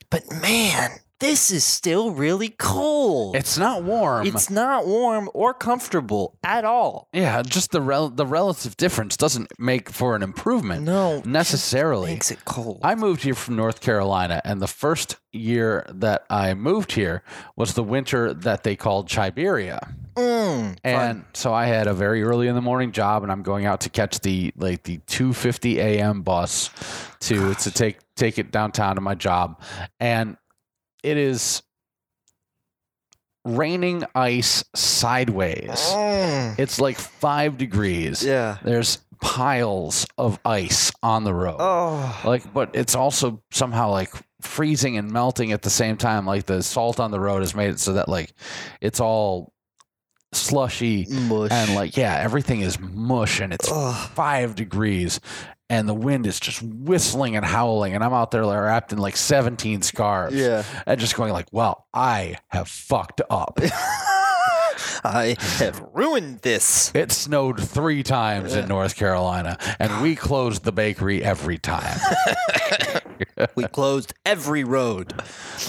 But man, this is still really cold. It's not warm. It's not warm or comfortable at all. yeah, just the rel- the relative difference doesn't make for an improvement No, necessarily. it makes it cold. I moved here from North Carolina, and the first year that I moved here was the winter that they called Chiberia. Mm, And so I had a very early in the morning job, and I'm going out to catch the like the 2:50 a.m. bus to to take take it downtown to my job, and it is raining ice sideways. Mm, It's like five degrees. yeah. There's piles of ice on the road. Oh. Like, but it's also somehow like freezing and melting at the same time. Like the salt on the road has made it so that like it's all slushy Mush. and like yeah, everything is mush and it's Ugh. five degrees and the wind is just whistling and howling and I'm out there wrapped in like 17 scarves Yeah. and just going like, well, I have fucked up. I have ruined this. It snowed three times in North Carolina, and we closed the bakery every time. We closed every road.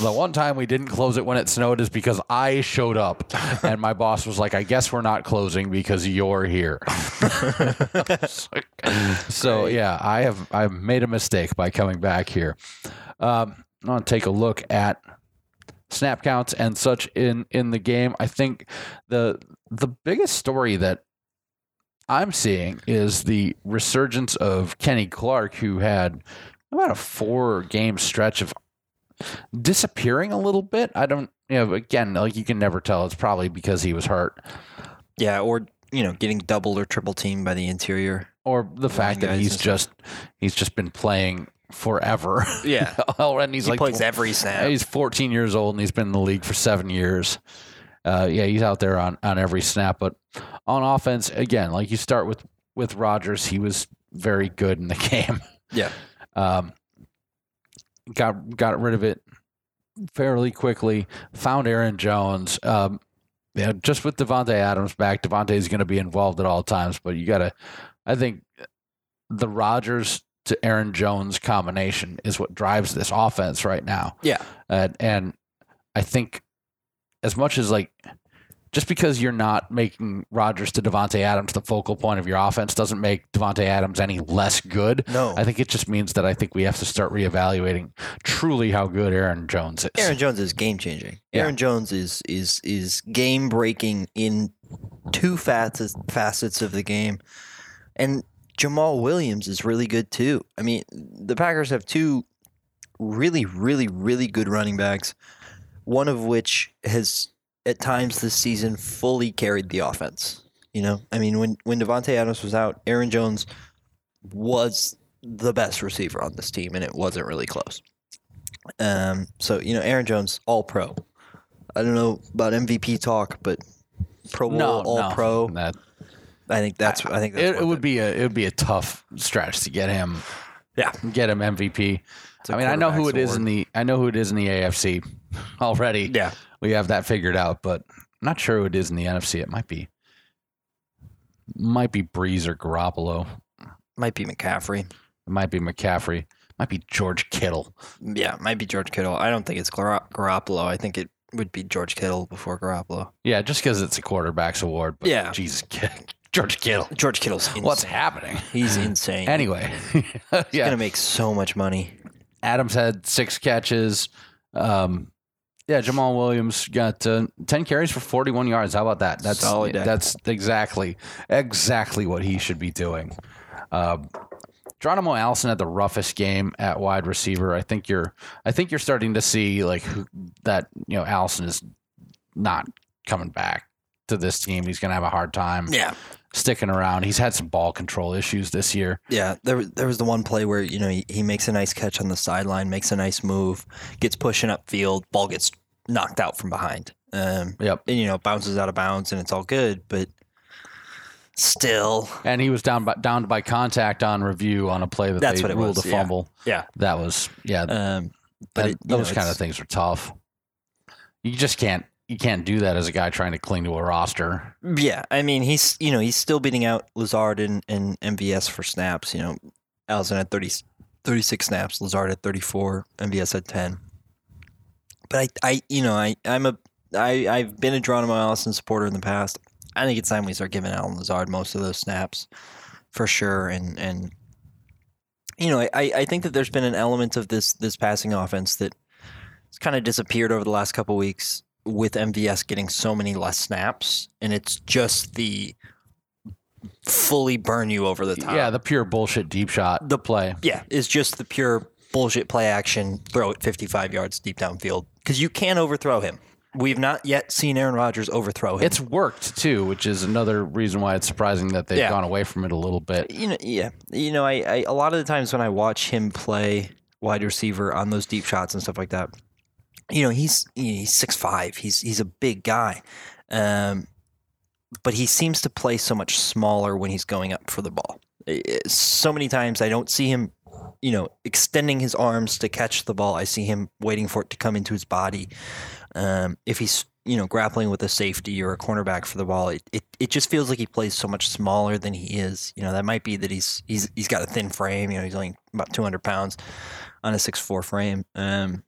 the one time we didn't close it when it snowed is because I showed up, and my boss was like, "I guess we're not closing because you're here." so yeah, I have I've made a mistake by coming back here. Um, I want to take a look at snap counts and such in in the game. I think the the biggest story that I'm seeing is the resurgence of Kenny Clark, who had about a four game stretch of disappearing a little bit. I don't, you know, again, like you can never tell. It's probably because he was hurt Yeah, or you know, getting doubled or triple teamed by the interior. or the fact that he's just he's just been playing forever. Yeah. And he's he like plays every snap. He's 14 years old and he's been in the league for seven years. Uh, yeah, he's out there on, on every snap. But on offense, again, like you start with with Rodgers, he was very good in the game. Yeah. Um, got got rid of it fairly quickly. Found Aaron Jones. Um, yeah, just with Davante Adams back, Davante is going to be involved at all times. But you got to, I think, the Rodgers to Aaron Jones combination is what drives this offense right now. Yeah. And and I think as much as like just because you're not making Rodgers to Davante Adams the focal point of your offense doesn't make Davante Adams any less good. No. I think it just means that I think we have to start reevaluating truly how good Aaron Jones is. Aaron Jones is game changing. Yeah. Aaron Jones is is is game breaking in two facets facets of the game, and Jamaal Williams is really good too. I mean, the Packers have two really, really, really good running backs. One of which has at times this season fully carried the offense. You know, I mean, when when Davante Adams was out, Aaron Jones was the best receiver on this team, and it wasn't really close. Um, so you know, Aaron Jones, All Pro. I don't know about MVP talk, but Pro Bowl, no, All no, Pro. That, I think that's. I think that's it, it would be a it would be a tough stretch to get him. Yeah. get him MVP. I mean, I know who it is in the I know who it is in the AFC already. Yeah, we have that figured out, but I'm not sure who it is in the NFC. It might be might be Brees or Garoppolo. might be McCaffrey. It might be McCaffrey. Might be George Kittle. Yeah, it might be George Kittle. I don't think it's Gar- Garoppolo. I think it would be George Kittle before Garoppolo. Yeah, just because it's a quarterback's award. But Yeah. Jesus, George Kittle. George Kittle's insane. What's happening? He's insane. Anyway, He's yeah, gonna make so much money. Adams had six catches. Um, yeah, Jamaal Williams got uh, ten carries for forty-one yards. How about that? That's Solid that's exactly exactly what he should be doing. Um, Geronimo Allison had the roughest game at wide receiver. I think you're I think you're starting to see like that you know Allison is not coming back to this team. He's going to have a hard time Yeah, sticking around. He's had some ball control issues this year. yeah. There, was- there was the one play where you know he, he makes a nice catch on the sideline, makes a nice move, gets pushing upfield, ball gets knocked out from behind. Um, Yep. and you know bounces out of bounds, and it's all good, but still, And he was down by, down by contact on review on a play that That's they what it ruled was, a fumble. yeah. That was yeah. Um, but and it, those know, kind of things are tough. You just can't you can't do that as a guy trying to cling to a roster. Yeah, I mean he's you know he's still beating out Lazard and, and MVS for snaps. You know, Allison had 30, 36 snaps, Lazard had thirty four, MVS had ten. But I, I you know I I'm a I I've been a Geronimo Allison supporter in the past. I think it's time we start giving Allen Lazard most of those snaps for sure. And and you know I, I think that there's been an element of this this passing offense that it's kind of disappeared over the last couple weeks with MVS getting so many less snaps, and it's just the fully burn you over the top. Yeah, the pure bullshit deep shot. The play. yeah, it's just the pure bullshit play action. Throw it 55 yards deep downfield because you can't overthrow him. We've not yet seen Aaron Rodgers overthrow him. It's worked too, which is another reason why it's surprising that they've Yeah. gone away from it a little bit. you know, yeah, you know, I, I a lot of the times when I watch him play wide receiver on those deep shots and stuff like that, you know, he's he's six five. He's he's a big guy, um, but he seems to play so much smaller when he's going up for the ball. So many times I don't see him, you know, extending his arms to catch the ball. I see him waiting for it to come into his body. Um, if he's you know grappling with a safety or a cornerback for the ball, it, it, it just feels like he plays so much smaller than he is. You know, that might be that he's he's he's got a thin frame. You know, he's only about two hundred pounds on a six four frame. Um,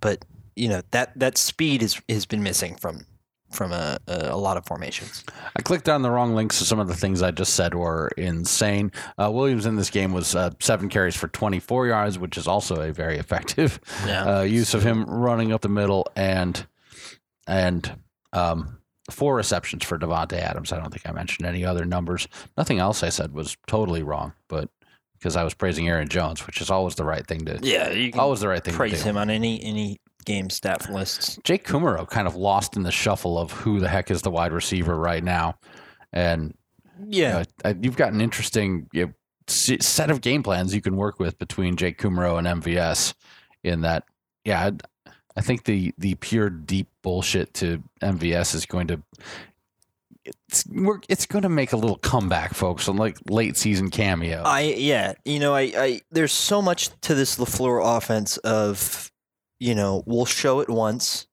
but you know that that speed is has been missing from from a, a, lot of formations. I clicked on the wrong links, so some of the things I just said were insane. Uh, Williams in this game was uh, seven carries for 24 yards, which is also a very effective Yeah. uh, use of him running up the middle and and um, four receptions for Davante Adams. I don't think I mentioned any other numbers. Nothing else I said was totally wrong, but because I was praising Aaron Jones, which is always the right thing to Yeah, you always the right thing to praise do. him on any any game stat lists. Jake Kumerow kind of lost in the shuffle of who the heck is the wide receiver right now, and Yeah, uh, you've got an interesting you know, set of game plans you can work with between Jake Kumerow and MVS. In that, yeah, I, I think the the pure deep bullshit to MVS is going to. It's we're, it's going to make a little comeback, folks, on like late season cameo. I yeah, you know, I, I there's so much to this LaFleur offense of, you know, we'll show it once,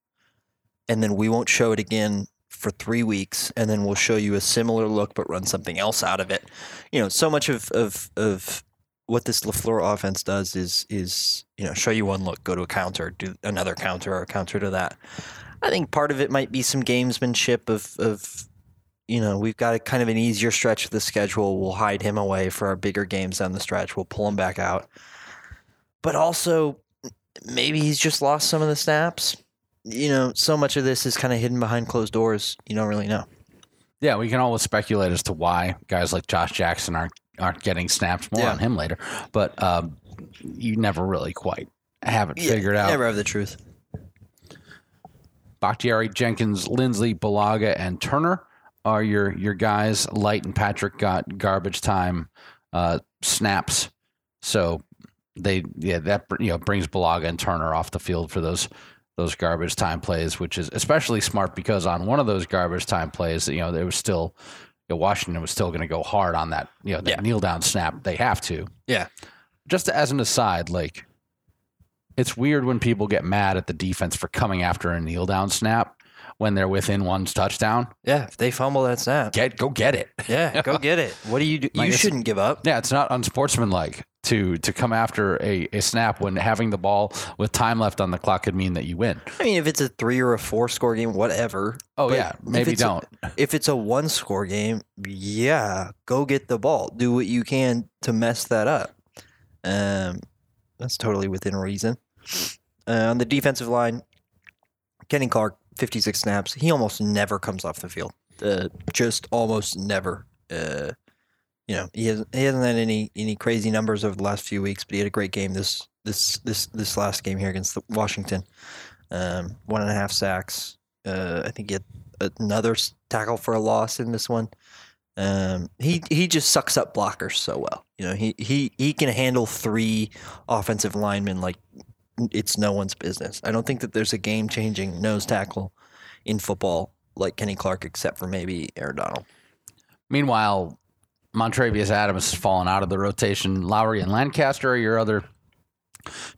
and then we won't show it again for three weeks, and then we'll show you a similar look but run something else out of it. You know, so much of of of what this LaFleur offense does is is you know show you one look, go to a counter, do another counter or a counter to that. I think part of it might be some gamesmanship of of you know, we've got a kind of an easier stretch of the schedule. We'll hide him away for our bigger games down the stretch. We'll pull him back out. But also, maybe he's just lost some of the snaps. You know, so much of this is kind of hidden behind closed doors. You don't really know. yeah, we can always speculate as to why guys like Josh Jackson aren't aren't getting snaps. More Yeah. on him later, but um, you never really quite have it figured out. Never have the truth. Bakhtiari, Jenkins, Linsley, Bulaga, and Turner are your your guys. Light and Patrick got garbage time uh, snaps, so they yeah that you know brings Bulaga and Turner off the field for those those garbage time plays, which is especially smart because on one of those garbage time plays, you know there was still you know, Washington was still going to go hard on that you know that Yeah. kneel down snap. They have to. Yeah. Just as an aside, like it's weird when people get mad at the defense for coming after a kneel down snap when they're within one touchdown. Yeah, if they fumble that snap, Get go get it. yeah, go get it. What do you do? Like, you shouldn't give up. Yeah, it's not unsportsmanlike. to to come after a, a snap when having the ball with time left on the clock could mean that you win. I mean, if it's a three or a four score game, whatever. Oh But yeah, if maybe a- don't. if it's a one score game, yeah, go get the ball. Do what you can to mess that up. Um, that's totally within reason. Uh, on the defensive line, Kenny Clark, 56 snaps. He almost never comes off the field. Uh, just almost never. Uh, you know, he hasn't he hasn't had any any crazy numbers over the last few weeks, but he had a great game this this this this last game here against the Washington. Um, one and a half sacks. Uh, I think he had another tackle for a loss in this one. Um, he he just sucks up blockers so well. You know, he he he can handle three offensive linemen like it's no one's business. I don't think that there's a game changing nose tackle in football like Kenny Clark, except for maybe Aaron Donald. Meanwhile, Montravius Adams has fallen out of the rotation. Lowry and Lancaster are your other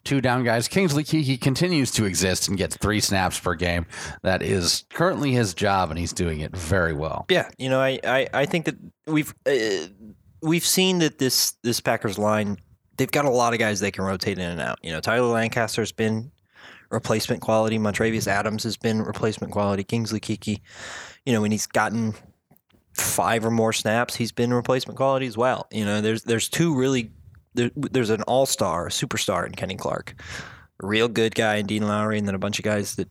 two down guys. Kingsley Keke continues to exist and gets three snaps per game. That is currently his job, and he's doing it very well. Yeah, you know, I I, I think that we've uh, we've seen that this this Packers line they've got a lot of guys they can rotate in and out. You know, Tyler Lancaster's been replacement quality. Montravius mm-hmm. Adams has been replacement quality. Kingsley Keke, you know, when he's gotten five or more snaps, he's been replacement quality as well. You know, there's there's two really there, there's an all star, a superstar in Kenny Clark, a real good guy in Dean Lowry, and then a bunch of guys that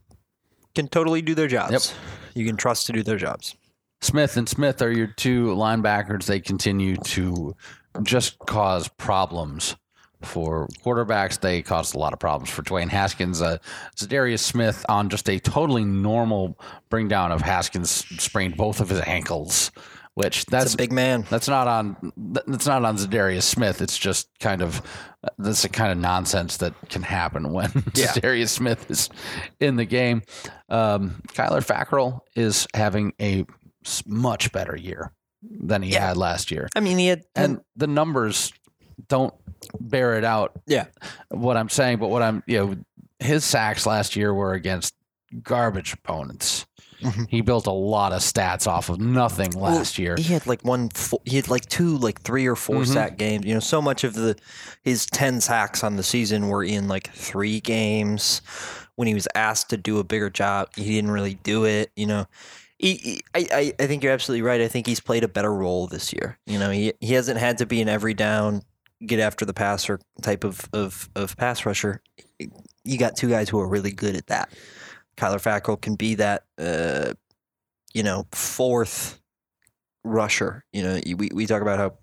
can totally do their jobs. You can trust to do their jobs. Smith and Smith are your two linebackers. They continue to just cause problems for quarterbacks. They caused a lot of problems for Dwayne Haskins. Uh, Za'Darius Smith on just a totally normal bring down of Haskins sprained both of his ankles, which That's a big man. that's not on that's not on Za'Darius Smith. It's just kind of that's the kind of nonsense that can happen when Yeah. Za'Darius Smith is in the game. Um, Kyler Fackrell is having a much better year than he Yeah. had last year, I mean, he had and the numbers don't bear it out. Yeah. what I'm saying, but what I'm you know his sacks last year were against garbage opponents. Mhm. He built a lot of stats off of nothing last year. He had like one. fo- He had like two, like three or 4 Mhm. sack games. You know, so much of the his ten sacks on the season were in like three games. When he was asked to do a bigger job, he didn't really do it. You know, he, I, I think you're absolutely right. I think he's played a better role this year. You know, he he hasn't had to be an every down, get after the passer type of of of pass rusher. You got two guys who are really good at that. Kyler Fackrell can be that. Uh, you know, fourth rusher. You know, we, we talk about how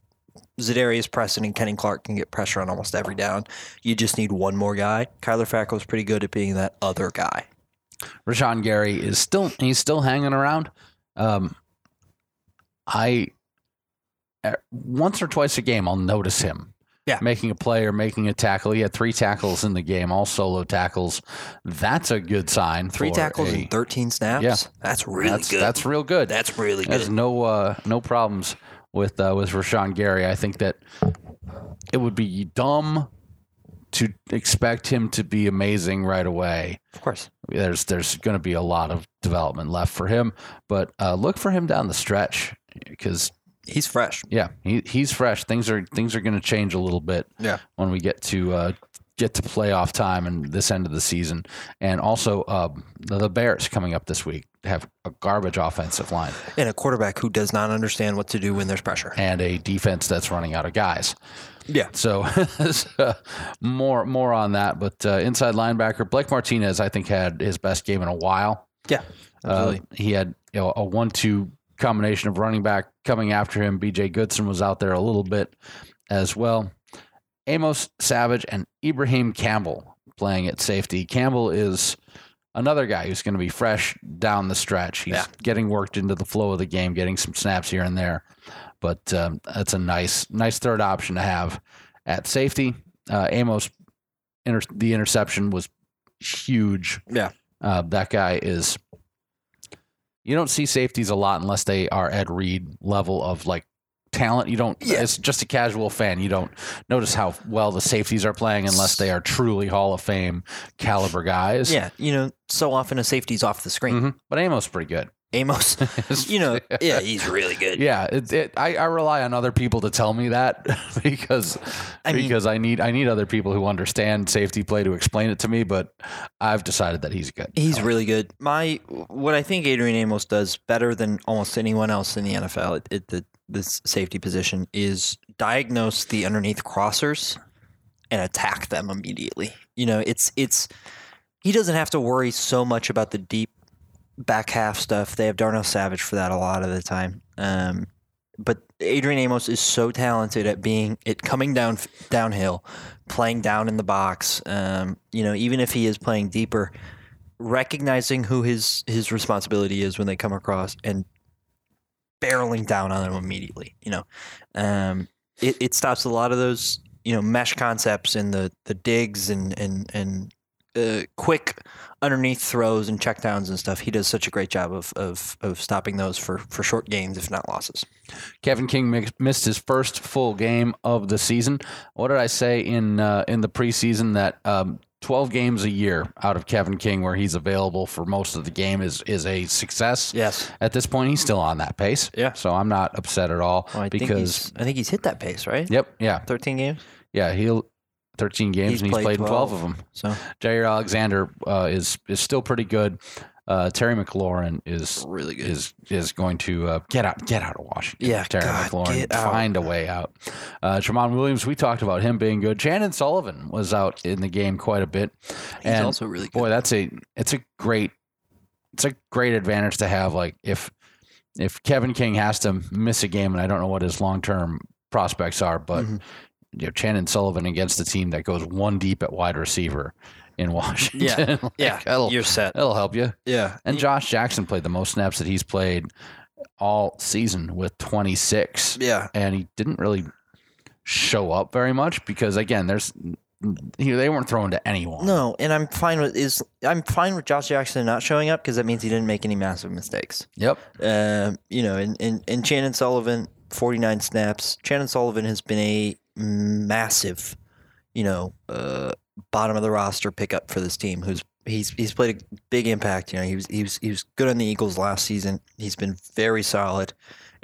Za'Darius Preston and Kenny Clark can get pressure on almost every down. You just need one more guy. Kyler Fackrell's pretty good at being that other guy. Rashan Gary is still he's still hanging around. Um, I once or twice a game I'll notice him. Yeah. making a play or making a tackle. He had three tackles in the game, all solo tackles. That's a good sign. Three tackles a- in 13 snaps. Yeah. That's really that's, good. That's real good. That's really There's good. no uh, no problems with uh, with Rashan Gary. I think that it would be dumb to expect him to be amazing right away. Of course. There's there's going to be a lot of development left for him, but uh, look for him down the stretch because He's fresh. yeah, he, he's fresh. Things are things are going to change a little bit. Yeah. when we get to uh, get to playoff time and this end of the season, and also uh, the, the Bears coming up this week have a garbage offensive line And a quarterback who does not understand what to do when there's pressure. and a defense that's running out of guys. Yeah. So more more on that, but uh, inside linebacker Blake Martinez, I think had his best game in a while. Yeah. Uh, he had you know, a one-two combination of running back coming after him. B.J. Goodson was out there a little bit as well. Amos Savage and Ibraheim Campbell playing at safety. Campbell is another guy who's going to be fresh down the stretch. He's Yeah. getting worked into the flow of the game, getting some snaps here and there. But um, that's a nice, nice third option to have at safety. Uh, Amos, inter- the interception was huge. Yeah. Uh, that guy is. You don't see safeties a lot unless they are Ed Reed level of like talent. You don't. Yeah. It's just a casual fan. You don't notice how well the safeties are playing unless they are truly Hall of Fame caliber guys. Yeah. You know, so often a safety's off the screen. Mhm. But Amos is pretty good. Amos, you know, yeah, he's really good. Yeah, it, it, I, I rely on other people to tell me that because I mean- because I need I need other people who understand safety play to explain it to me. But I've decided that he's good. He's really good. My what I think Adrian Amos does better than almost anyone else in the NFL at, at the this safety position is diagnose the underneath crossers and attack them immediately. You know, it's it's he doesn't have to worry so much about the deep back half stuff. They have Darnell Savage for that a lot of the time. Um, but Adrian Amos is so talented at being it coming down downhill, playing down in the box. Um, you know, even if he is playing deeper, recognizing who his his responsibility is when they come across and barreling down on them immediately. You know, um, it, it stops a lot of those you know mesh concepts and the the digs and and and uh, quick underneath throws and checkdowns and stuff. He does such a great job of of, of stopping those for for short gains, if not losses. Kevin King mix, missed his first full game of the season. What did I say in uh, in the preseason that um, 12 games a year out of Kevin King where he's available for most of the game is is a success. Yes. At this point, he's still on that pace. Yeah. So I'm not upset at all Well, I because he's, I think he's hit that pace, right? yep, yeah, Thirteen games. yeah, he'll 13 games He's and he's played played, in 12 12. of them. So Jaire Alexander uh, is is still pretty good. Uh, Terry McLaurin is really good. is is going to uh, get out get out of Washington. Yeah, Terry God, McLaurin, find a way out. Uh, Tramon Williams, we talked about him being good. Chandon Sullivan was out in the game quite a bit. He's and also really good. boy, that's a it's a great it's a great advantage to have. Like if if Kevin King has to miss a game, and I don't know what his long term prospects are, but Mhm. You know, Chandon Sullivan against a team that goes one deep at wide receiver in Washington, like, yeah, that'll, you're set. that'll help you. Yeah, And Josh Jackson played the most snaps that he's played all season with 26, yeah, and he didn't really show up very much because again, there's you know, they weren't throwing to anyone. no, and I'm fine with is I'm fine with Josh Jackson not showing up because that means he didn't make any massive mistakes. Yep. Um, you know, and, and, and Chandon Sullivan, 49 snaps. Chandon Sullivan has been a massive, you know, uh, bottom of the roster pickup for this team. Who's he's he's played a big impact. You know, he was he was he was good on the Eagles last season. He's been very solid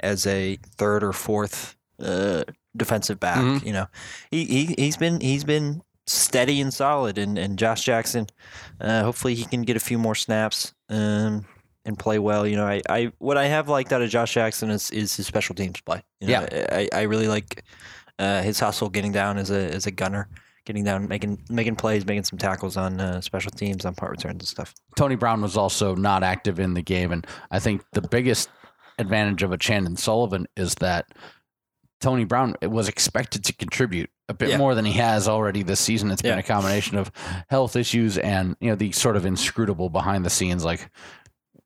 as a third or fourth uh, defensive back. Mhm. You know, he, he he's been he's been steady and solid. And and Josh Jackson, uh, hopefully he can get a few more snaps. Um, and play well. You know, I, I what I have liked out of Josh Jackson is, is his special teams play. You know, I, I really like uh, his hustle, getting down as a as a gunner, getting down, making making plays, making some tackles on uh, special teams, on punt returns and stuff. Tony Brown was also not active in the game, and I think the biggest advantage of a Chandon Sullivan is that Tony Brown was expected to contribute a bit Yeah. more than he has already this season. It's been a combination of health issues and you know the sort of inscrutable behind the scenes like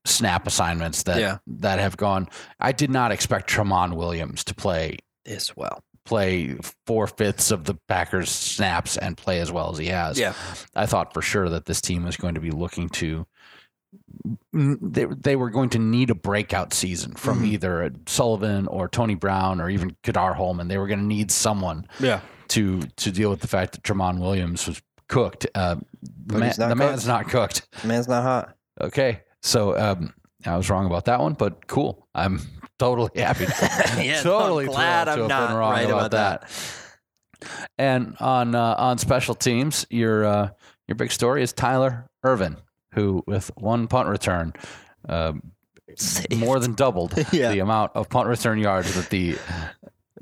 snap assignments that Yeah. that have gone. I did not expect Tramon Williams to play Yes, well, play four fifths of the Packers snaps and play as well as he has. Yeah. I thought for sure that this team was going to be looking to. They, they were going to need a breakout season from Mhm. either Sullivan or Tony Brown or even Ka'dar Hollman. They were going to need someone yeah, to to deal with the fact that Tramon Williams was cooked. Uh, the But man, not the cooked. man's not cooked. man's not hot. Okay, so um, I was wrong about that one, but cool. I'm totally happy. Yeah, no, I'm totally glad to I'm not wrong right about about that. And on uh, on special teams, your uh, your big story is Tyler Ervin, who with one punt return, um, more than doubled Yeah. the amount of punt return yards that the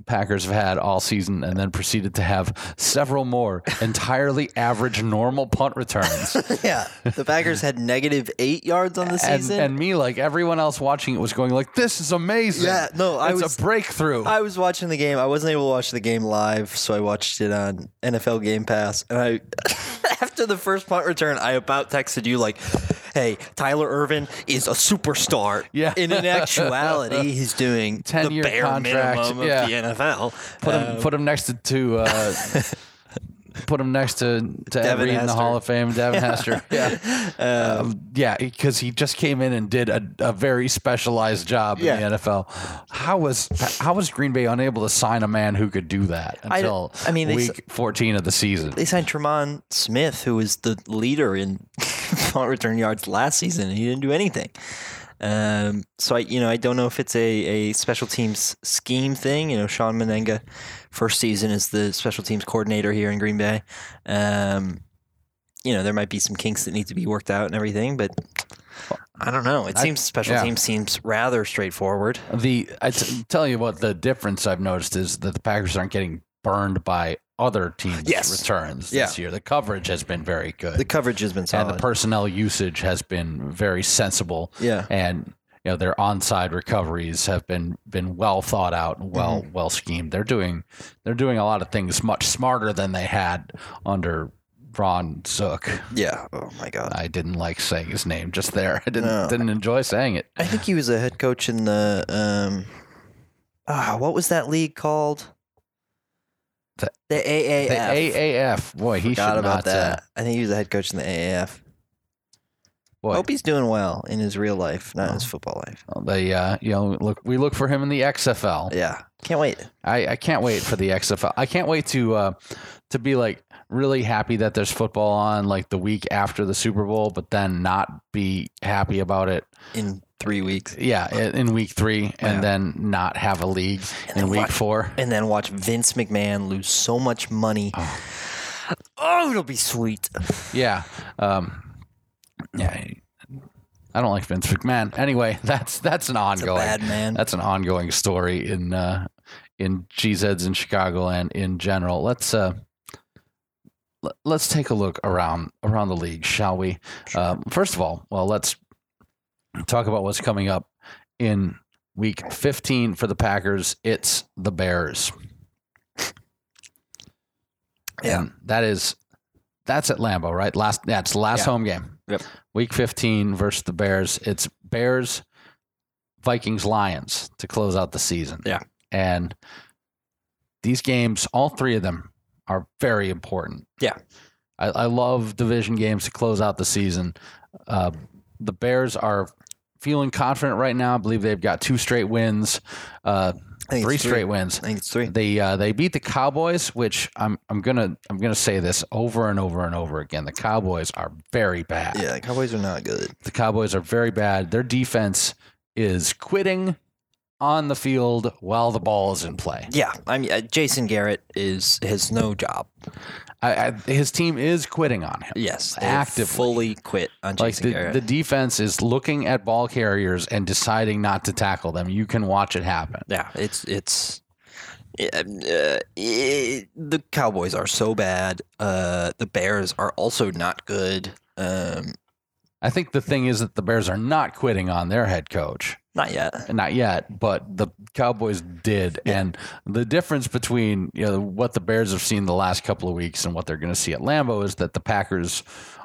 Packers have had all season, and then proceeded to have several more entirely average normal punt returns. yeah, the Packers had negative eight yards on the season. and me, like everyone else watching it, was going like, "This is amazing! Yeah, no, I it's was- a breakthrough." I was watching the game. I wasn't able to watch the game live, so I watched it on NFL Game Pass. And I, after the first punt return, I about texted you like, "Hey, Tyler Ervin is a superstar." Yeah. And in actuality, he's doing the 10-year bare contract, minimum yeah. the NFL. Put him Um, put him next to, to uh, put him next to to Devin in the Hall of Fame, Devin Hester. Yeah, um, yeah, because he just came in and did a, a very specialized job Yeah. in the NFL. How was how was Green Bay unable to sign a man who could do that until I mean, they week fourteen of the season? They signed Tremon Smith, who was the leader in punt return yards last season, and he didn't do anything. Um, so I, you know, I don't know if it's a, a special teams scheme thing. You know, Shawn Mennenga, first season as the special teams coordinator here in Green Bay. Um, you know, there might be some kinks that need to be worked out and everything, but I don't know. It I- seems special yeah. teams seems rather straightforward. The I t- tell you what the difference I've noticed is that the Packers aren't getting burned by other teams' Yes. returns Yeah. this year. The coverage has been very good, The coverage has been solid. and the personnel usage has been very sensible. yeah. And you know their onside recoveries have been been well thought out and well Mm-hmm. well schemed. They're doing they're doing a lot of things much smarter than they had under Ron Zook. Yeah. Oh my God. I didn't like saying his name just there. I didn't No. didn't enjoy saying it. I think he was a head coach in the um ah, what was that league called? The- The AAF. The AAF, boy, he Forgot should about not. that. Uh, I think he was the head coach in the AAF. boy, Hope he's doing well in his real life, not Oh. his football life. they, uh, you know, look, we look for him in the XFL. Yeah, can't wait. I, I can't wait for the XFL. I can't wait to uh, to be like really happy that there's football on like the week after the Super Bowl, but then not be happy about it. In three weeks, Yeah, in in week three, and Yeah. then not have a league And in week watch- four. and then watch Vince McMahon lose so much money. Oh. Oh, it'll be sweet. Yeah, um, yeah. I don't like Vince McMahon. Anyway, that's that's an ongoing. bad man. That's an ongoing story in uh, in Cheeseheads in Chicago and in general. Let's uh, let- let's take a look around around the league, shall we? Um, first of all, well, let's talk about what's coming up in Week 15 for the Packers. It's the Bears. Yeah. And that is that's at Lambeau, right? Last that's the last Yeah. home game. Yep. Week 15 versus the Bears. It's Bears, Vikings, Lions to close out the season. Yeah. And these games, all three of them, are very important. Yeah. I, I love division games to close out the season. Uh, the Bears are feeling confident right now. I believe they've got two straight wins, uh, think three straight wins. I think it's three. They uh, they beat the Cowboys, which I'm I'm gonna I'm gonna say this over and over and over again. The Cowboys are very bad. Yeah, the Cowboys are not good. The Cowboys are very bad. Their defense is quitting on the field while the ball is in play. Yeah, I mean, uh, Jason Garrett is has no job. I, I, his team is quitting on him. Yes, Actively. fully quit on Like Jason the, Garrett. the defense is looking at ball carriers and deciding not to tackle them. You can watch it happen. yeah, it's it's. uh, it- the Cowboys are so bad. Uh, the Bears are also not good. Um, I think the thing is that the Bears are not quitting on their head coach. Not yet. Not yet, but the Cowboys did. And the difference between you know what the Bears have seen the last couple of weeks and what they're going to see at Lambeau is that the Packers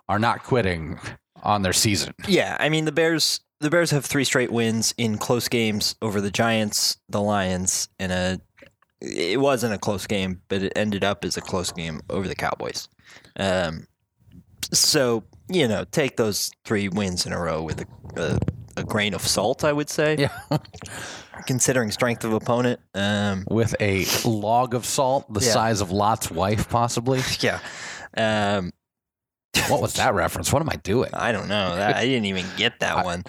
are not quitting on their season. Yeah, I mean the Bears. The Bears have three straight wins in close games over the Giants, the Lions, and a. It wasn't a close game, but it ended up as a close game over the Cowboys. Um, so you know, take those three wins in a row with a, a, a grain of salt, I would say, Yeah. considering strength of opponent. Um, With a log of salt the Yeah. size of Lot's wife, possibly. yeah. Um, What was that reference? What am I doing? I don't know. That, I didn't even get that one.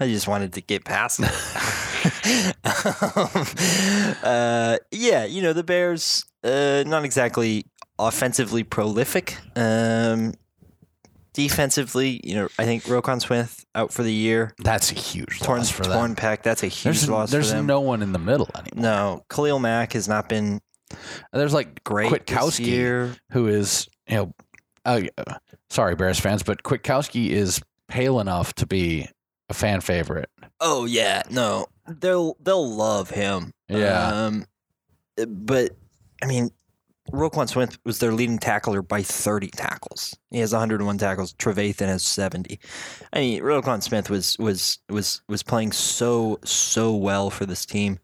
I just wanted to get past it. um, uh, yeah, you know the Bears, uh, not exactly offensively prolific. Um, defensively, you know, I think Roquan Smith out for the year, That's a huge torn loss for torn them. pec. That's a huge There's, loss there's no one in the middle anymore. no, Khalil Mack has not been There's like great this Kwiatkoski, year. who is, you know, uh, sorry, Bears fans, but Kwiatkoski is pale enough to be a fan favorite. Oh yeah, no, they'll they'll love him. Yeah. Um, but I mean, Roquan Smith was their leading tackler by 30 tackles. He has 101 tackles. Trevathan has 70. I mean, Roquan Smith was was was was playing so so well for this team.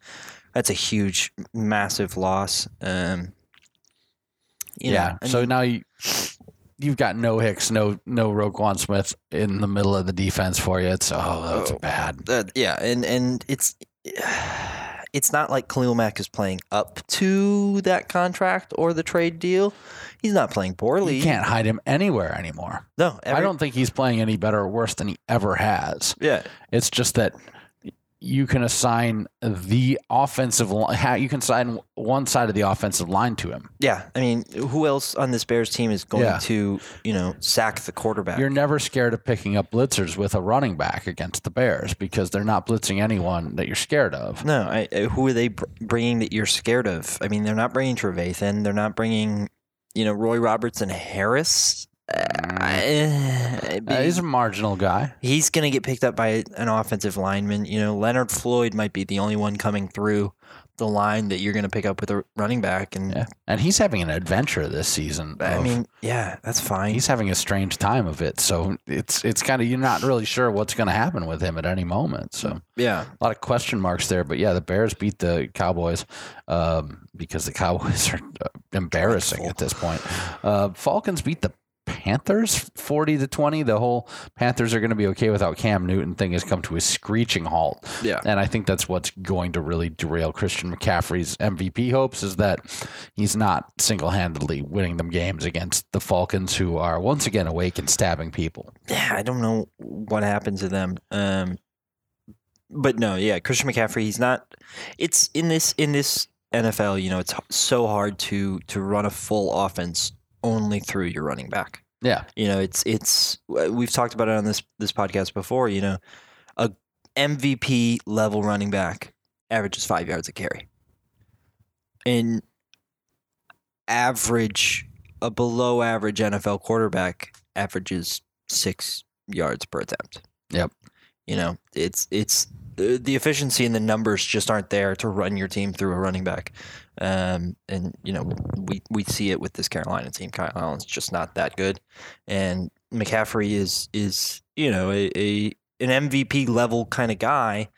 That's a huge, massive loss. Um, know, yeah. I so mean, now you, you've got no Hicks, no no Roquan Smith in the middle of the defense for you. It's oh, that's Oh. bad. uh, yeah, and and it's it's not like Khalil Mack is playing up to that contract or the trade deal. He's not playing poorly. You can't hide him anywhere anymore. No, I don't think he's playing any better or worse than he ever has. Yeah, It's just that you can assign the offensive line. You can assign one side of the offensive line to him. yeah. I mean, who else on this Bears team is going Yeah. to, you know, sack the quarterback? You're never scared of picking up blitzers with a running back against the Bears because they're not blitzing anyone that you're scared of. no, I, I- who are they bringing that you're scared of? I mean, they're not bringing Trevathan. They're not bringing, you know, Roy Robertson Harris. Uh, Uh, he's a marginal guy. he's going to get picked up by an offensive lineman. You know, Leonard Floyd might be the only one coming through the line that you're going to pick up with a running back. And Yeah. And he's having an adventure this season. I of- mean, yeah, that's fine. he's having a strange time of it. So it's it's kind of you're not really sure what's going to happen with him at any moment. So yeah, a lot of question marks there. But yeah, the Bears beat the Cowboys um, because the Cowboys are uh, embarrassing at this point. Uh, Falcons beat the Panthers 40 to 20. The whole Panthers are going to be okay without Cam Newton thing has come to a screeching halt. yeah. And I think that's what's going to really derail Christian McCaffrey's MVP hopes is that he's not single handedly winning them games against the Falcons, who are once again awake and stabbing people. yeah, I don't know what happened to them. Um, but no, yeah, Christian McCaffrey, he's not. It's in this in this NFL. You know, it's so hard to to run a full offense only through your running back. Yeah. You know, it's it's uh, we've talked about it on this this podcast before. You know, a MVP level running back averages five yards a carry. An average, a below average NFL quarterback averages six yards per attempt. Yep. You know, it's it's the the efficiency and the numbers just aren't there to run your team through a running back. Um, and you know, we we see it with this Carolina team. Kyle Allen's just not that good, and McCaffrey is is you know a, a an MVP level kind of guy,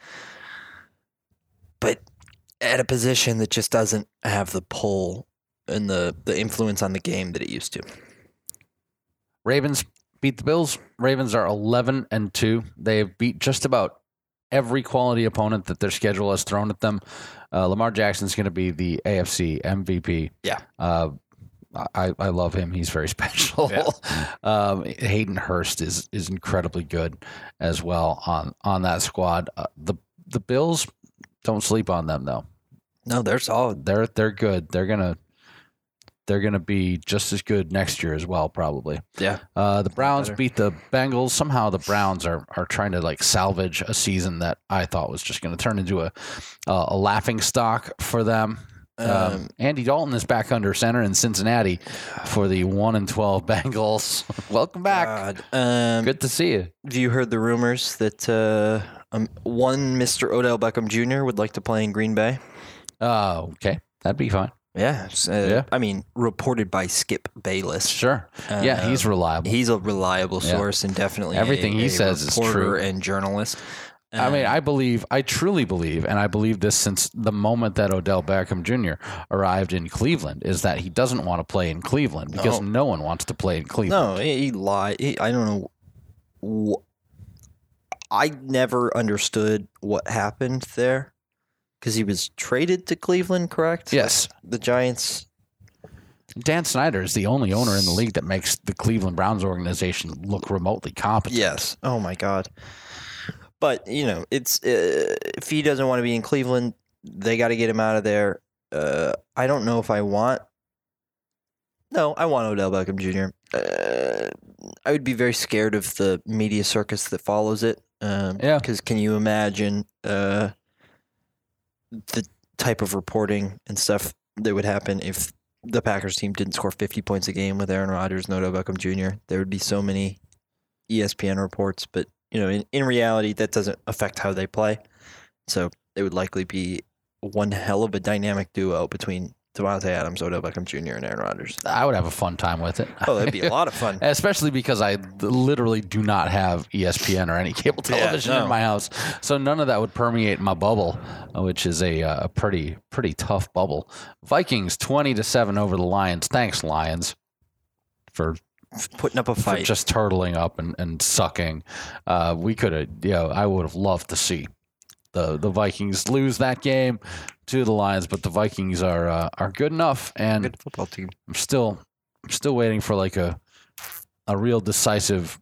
but at a position that just doesn't have the pull and the the influence on the game that it used to. Ravens beat the Bills. Ravens are 11 and 2. They've beat just about every quality opponent that their schedule has thrown at them. Uh, Lamar Jackson's going to be the AFC MVP. Yeah. Uh, I, I love him. He's very special. Yeah. um, Hayden Hurst is is incredibly good as well on on that squad. Uh, the the Bills don't sleep on them though. No, they're solid. They're they're good. They're gonna they're gonna be just as good next year as well, probably. Yeah. Uh, the Browns better. beat the Bengals. Somehow the Browns are are trying to like salvage a season that I thought was just going to turn into a uh, a laughing stock for them. Um, Um, Andy Dalton is back under center in Cincinnati for the one and twelve Bengals. Welcome back. Um, Good to see you. Have you heard the rumors that uh, um, one Mr. Odell Beckham Jr. would like to play in Green Bay? Oh, okay, that'd be fine. Yeah. uh, Yeah. I mean, reported by Skip Bayless. Sure. yeah, he's Um, reliable. He's a reliable Yeah. source and definitely Everything a- he a says is true. and journalist. I mean, Um, I believe, I truly believe, and I believe this since the moment that Odell Beckham Jr. arrived in Cleveland, is that he doesn't want to play in Cleveland because No. no one wants to play in Cleveland. no, he, lied. He, I don't know. I never understood what happened there because he was traded to Cleveland, correct? Yes, The Giants Dan Snyder is the only owner in the league that makes the Cleveland Browns organization look remotely competent. Yes. Oh my God. But you know, it's uh, if he doesn't want to be in Cleveland, they got to get him out of there. Uh, I don't know if I want. No, I want Odell Beckham Jr. Uh, I would be very scared of the media circus that follows it. Um, Yeah. Because can you imagine uh, the type of reporting and stuff that would happen if the Packers team didn't score 50 points a game with Aaron Rodgers and Odell Beckham Jr.? There would be so many ESPN reports, but you know, in, in reality, that doesn't affect how they play. So it would likely be one hell of a dynamic duo between Davante Adams, Odell Beckham Jr., and Aaron Rodgers. I would have a fun time with it. Oh, that'd be a lot of fun. Especially because I literally do not have ESPN or any cable Yeah, television no. in my house, so none of that would permeate my bubble, which is a, uh, a pretty pretty tough bubble. Vikings twenty to seven over the Lions. Thanks Lions for Putting up a for fight. just turtling up and, and sucking. Uh, we could have, you know, I would have loved to see the the Vikings lose that game to the Lions, but the Vikings are uh, are good enough, and Good football team. I'm still I'm still waiting for like a a real decisive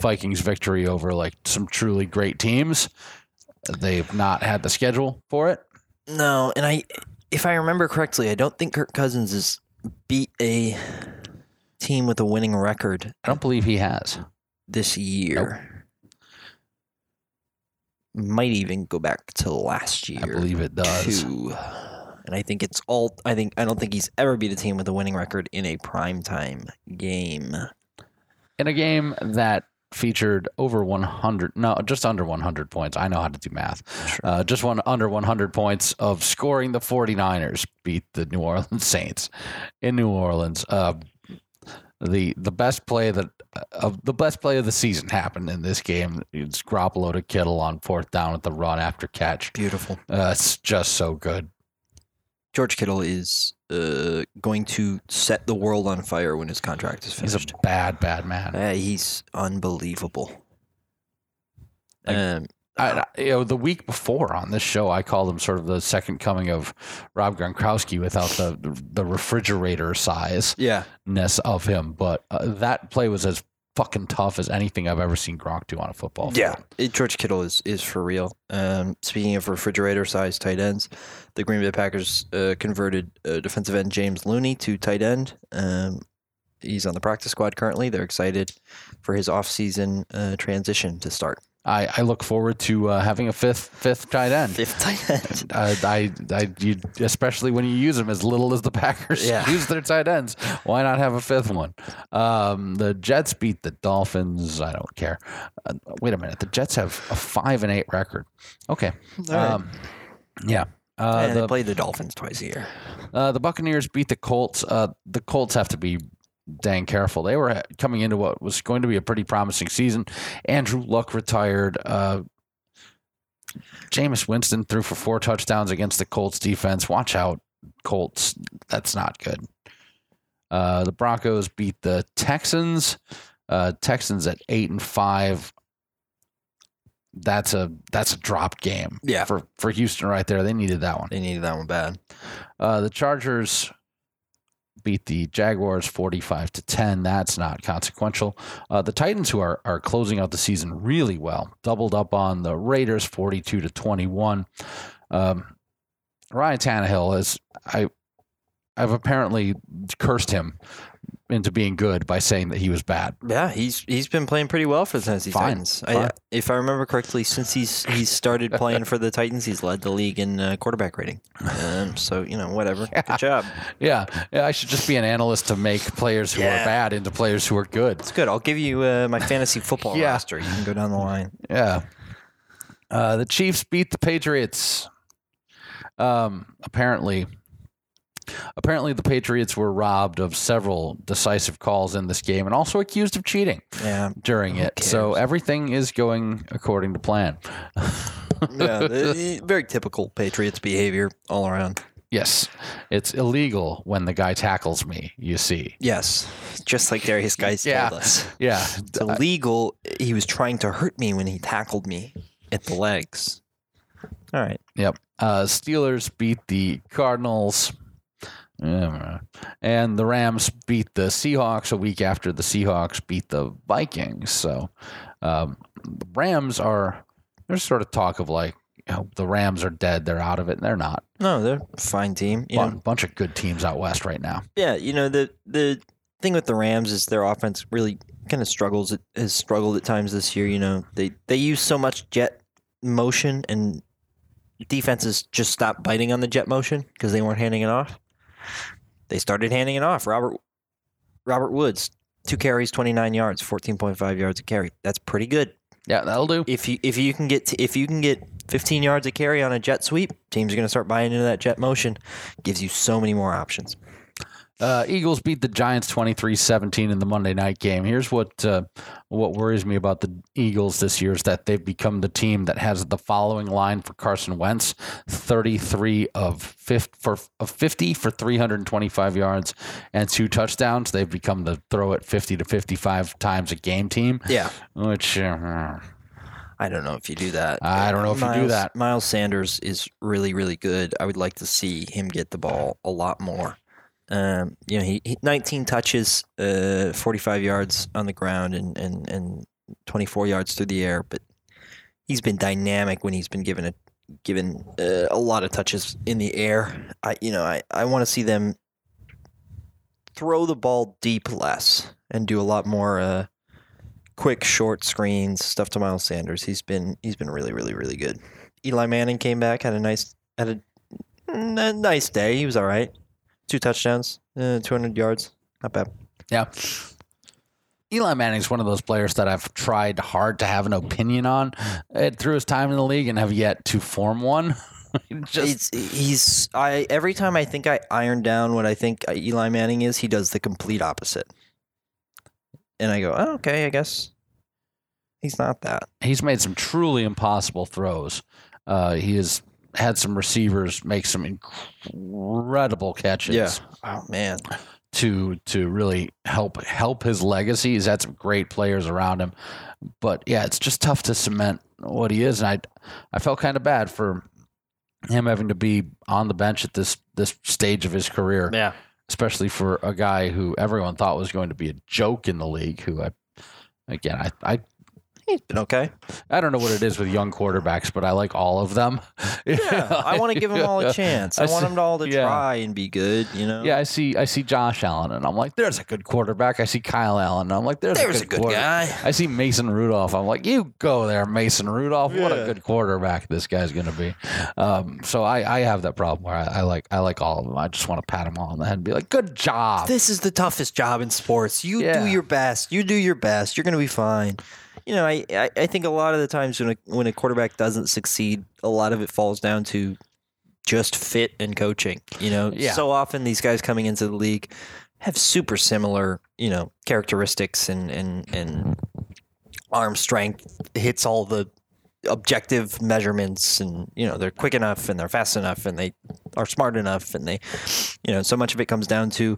Vikings victory over like some truly great teams. They've not had the schedule for it. No, and I, if I remember correctly, I don't think Kirk Cousins has beat a team with a winning record I don't believe he has. this year. Might even go back to last year. I believe it does. Two. And I think it's all. I think I don't think he's ever beat a team with a winning record in a primetime game. In a game that featured over 100, no, just under 100 points. I know how to do math. Uh, just one under 100 points of scoring. The 49ers beat the New Orleans Saints in New Orleans. Uh, the the best play that of the best play of the season happened in this game. It's Garoppolo to Kittle on fourth down at the run after catch. Beautiful. Uh, it's just so good. George Kittle is uh, going to set the world on fire when his contract is finished. He's a bad, bad man. Uh, he's unbelievable. Like- um, I, you know, the week before on this show, I called him sort of the second coming of Rob Gronkowski without the the refrigerator size yeah, ness of him. But uh, that play was as fucking tough as anything I've ever seen Gronk do on a football. yeah. field. It- George Kittle is is for real. Um, speaking of refrigerator-sized tight ends, the Green Bay Packers uh, converted uh, defensive end James Looney to tight end. Um, he's on the practice squad currently. They're excited for his offseason uh, transition to start. I, I look forward to uh, having a fifth fifth tight end. Fifth tight end. Uh, I, I, you, especially when you use them as little as the Packers Yeah. use their tight ends. Why not have a fifth one? Um, the Jets beat the Dolphins. I don't care. Uh, wait a minute. The Jets have a five and eight record. Okay. Right. Um, yeah. Uh, and they the play the Dolphins twice a year. uh, the Buccaneers beat the Colts. Uh, the Colts have to be dang careful. They were coming into what was going to be a pretty promising season. Andrew Luck retired. Uh, Jameis Winston threw for four touchdowns against the Colts defense. Watch out, Colts. That's not good. Uh, the Broncos beat the Texans. Uh, Texans at eight and five. That's a that's a drop game. Yeah. for for Houston right there. They needed that one. They needed that one bad. Uh, the Chargers beat the Jaguars 45 to 10. That's not consequential. Uh, the Titans, who are, are closing out the season really well, doubled up on the Raiders 42 to 21. Um, Ryan Tannehill has I I've apparently cursed him into being good by saying that he was bad. Yeah, he's he's been playing pretty well for the Tennessee Fine, Titans. I, if I remember correctly, since he's he's started playing for the Titans, he's led the league in uh, quarterback rating. Um, so you know, whatever. Good job. Yeah, yeah, I should just be an analyst to make players who Yeah. are bad into players who are good. It's good. I'll give you uh, my fantasy football Yeah. roster. You can go down the line. Yeah. Uh, the Chiefs beat the Patriots. Um, apparently, apparently the Patriots were robbed of several decisive calls in this game and also accused of cheating Yeah, during it. So everything is going according to plan. yeah. very typical Patriots behavior all around. yes, it's illegal when the guy tackles me. You see. Yes, just like Derrius Guice Yeah. told us. Yeah. It's illegal. He was trying to hurt me when he tackled me at the legs. All right. Yep. Uh, Steelers beat the Cardinals. Yeah. And the Rams beat the Seahawks a week after the Seahawks beat the Vikings. So um, the Rams are, there's sort of talk of like, you know, the Rams are dead. They're out of it. And they're not. No, they're a fine team. You know, bunch of good teams out west right now. Yeah, you know the the thing with the Rams is their offense really kind of struggles It has struggled at times this year. You know they they use so much jet motion and defenses just stopped biting on the jet motion because they weren't handing it off. They started handing it off. Robert Robert Woods two carries, twenty nine yards, fourteen point five yards a carry. That's pretty good. Yeah, that'll do. If you if you can get to, if you can get fifteen yards a carry on a jet sweep, teams are going to start buying into that jet motion. Gives you so many more options. Uh, Eagles beat the Giants 23-17 in the Monday night game. Here's what uh, what worries me about the Eagles this year is that they've become the team that has the following line for Carson Wentz: 33 of 50 for of 50 for 325 yards and two touchdowns. They've become the throw it 50 to 55 times a game team, Yeah. which uh, I don't know if you do that. I don't know if you do that. Miles Sanders is really, really good. I would like to see him get the ball a lot more. Um, you know, he, he 19 touches, uh, 45 yards on the ground, and, and, and 24 yards through the air. But he's been dynamic when he's been given a given uh, a lot of touches in the air. I you know I, I want to see them throw the ball deep less and do a lot more uh, quick short screens stuff to Miles Sanders. He's been he's been really really really good. Eli Manning came back had a nice had a, a nice day. He was all right. Two touchdowns, uh, 200 yards. Not bad. Yeah. Eli Manning's one of those players that I've tried hard to have an opinion on uh, through his time in the league and have yet to form one. Just it's, he's I every time I think I iron down what I think Eli Manning is, he does the complete opposite. And I go, oh, okay, I guess he's not that. he's made some truly impossible throws. Uh, he has had some receivers make some incredible catches. Yeah. Oh man. to to really help help his legacy. He's had some great players around him, but yeah, it's just tough to cement what he is. And I I felt kind of bad for him having to be on the bench at this this stage of his career, Yeah. especially for a guy who everyone thought was going to be a joke in the league. Who I again I I. He's been okay. I don't know what it is with young quarterbacks, but I like all of them. Yeah. I want to give them all a chance. I, I want see- them all to yeah. try and be good, you know? Yeah, I see. I see Josh Allen, and I'm like, "There's a good quarterback." I see Kyle Allen, and I'm like, "There's, There's a a good, good guy. I see Mason Rudolph. I'm like, "You go there, Mason Rudolph. What a good quarterback this guy's going to be." Um, so I, I have that problem where I, I like I like all of them. I just want to pat them all on the head and be like, "Good job." This is the toughest job in sports. You Yeah. do your best. You do your best. You're going to be fine. You know, I, I, I think a lot of the times when a, when a quarterback doesn't succeed, a lot of it falls down to just fit and coaching. You know, Yeah. so often these guys coming into the league have super similar, you know, characteristics and, and, and arm strength hits all the objective measurements and you know they're quick enough and they're fast enough and they are smart enough and they you know so much of it comes down to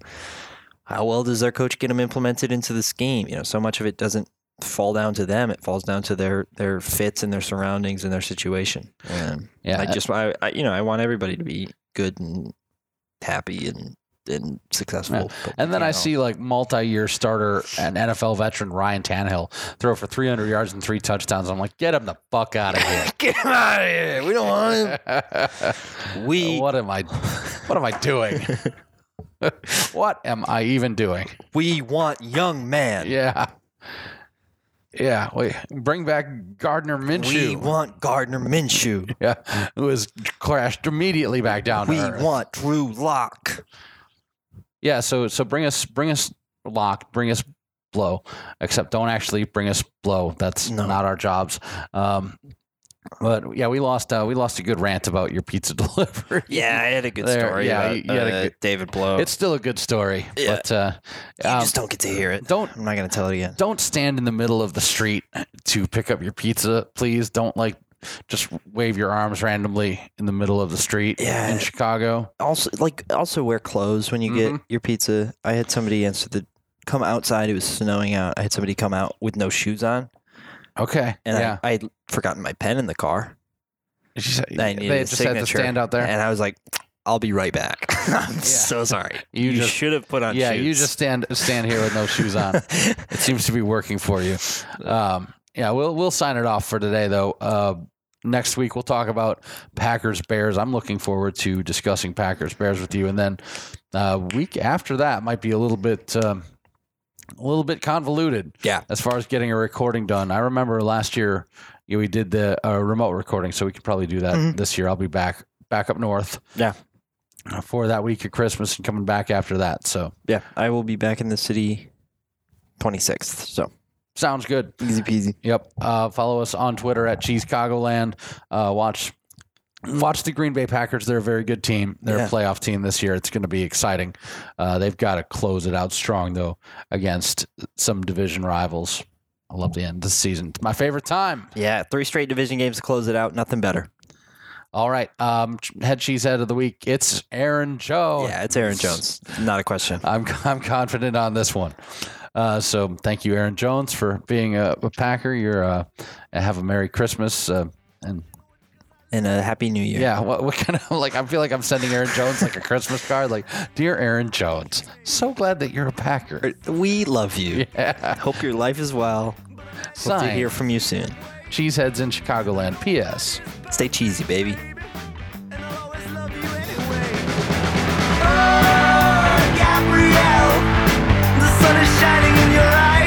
how well does their coach get them implemented into the scheme you know so much of it doesn't fall down to them it falls down to their their fits and their surroundings and their situation and yeah, i just I, I you know i want everybody to be good and happy and and successful but, and then I know, see like multi-year starter and NFL veteran Ryan Tannehill throw for 300 yards and three touchdowns. I'm like, get him the fuck out of here. get him out of here we don't want him we what am I? What am I doing? what am I even doing? we want young man Yeah. Yeah, wait. Bring back Gardner Minshew. we want gardner minshew yeah, who has crashed immediately back down we want drew lock Yeah, so so bring us bring us lock, bring us blow. Except don't actually bring us blow. That's No. not our jobs. Um, but yeah, we lost uh, we lost a good rant about your pizza delivery. Yeah, I had a good There, story. yeah, about, you- you had a uh, good- David Blow. It's still a good story, Yeah. but uh, you um, just don't get to hear it. don't I'm not gonna tell it again. don't stand in the middle of the street to pick up your pizza, please. Don't like just wave your arms randomly in the middle of the street Yeah. in Chicago. Also, like, also wear clothes when you get Mhm. your pizza. I had somebody answer the come outside. It was snowing out. I had somebody come out with no shoes on, Okay, and yeah. I, I had forgotten my pen in the car. Said- I needed they just had to stand out there. and I was like, "I'll be right back." I'm so sorry. You You, just- should have put on. yeah, shoes. you just stand stand here with no shoes on. It seems to be working for you. Um, yeah, we'll we'll sign it off for today though. Uh, next week we'll talk about Packers Bears. I'm looking forward to discussing Packers Bears with you, and then uh, week after that might be a little bit um, a little bit convoluted. Yeah. as far as getting a recording done. I remember last year we did the uh, remote recording, so we could probably do that Mhm. this year. I'll be back back up north. Yeah. uh, For that week of Christmas and coming back after that. So yeah, I will be back in the city 26th. So sounds good. easy peasy. Yep. Uh, follow us on Twitter at Cheesecagoland. Uh, watch watch the Green Bay Packers. They're a very good team. They're Yeah. a playoff team this year. It's going to be exciting. Uh, they've got to close it out strong though against some division rivals. I love the end of the season. It's my favorite time. Yeah, three straight division games to close it out. Nothing better. All right. Um, head cheesehead of the week. It's Aaron Jones. Yeah, it's Aaron Jones. Not a question. I'm I'm confident on this one. Uh, so thank you, Aaron Jones, for being a, a Packer. You're uh, have a Merry Christmas. Uh, and and a happy new year. Yeah. What, what kind of like? I feel like I'm sending Aaron Jones like a Christmas card. Like, dear Aaron Jones, so glad that you're a Packer. We love you. Yeah. Hope your life is well. Signed. Hope to hear from you soon. Cheeseheads in Chicagoland. P.S. Stay cheesy, baby. Gabrielle, the sun is shining in your eyes.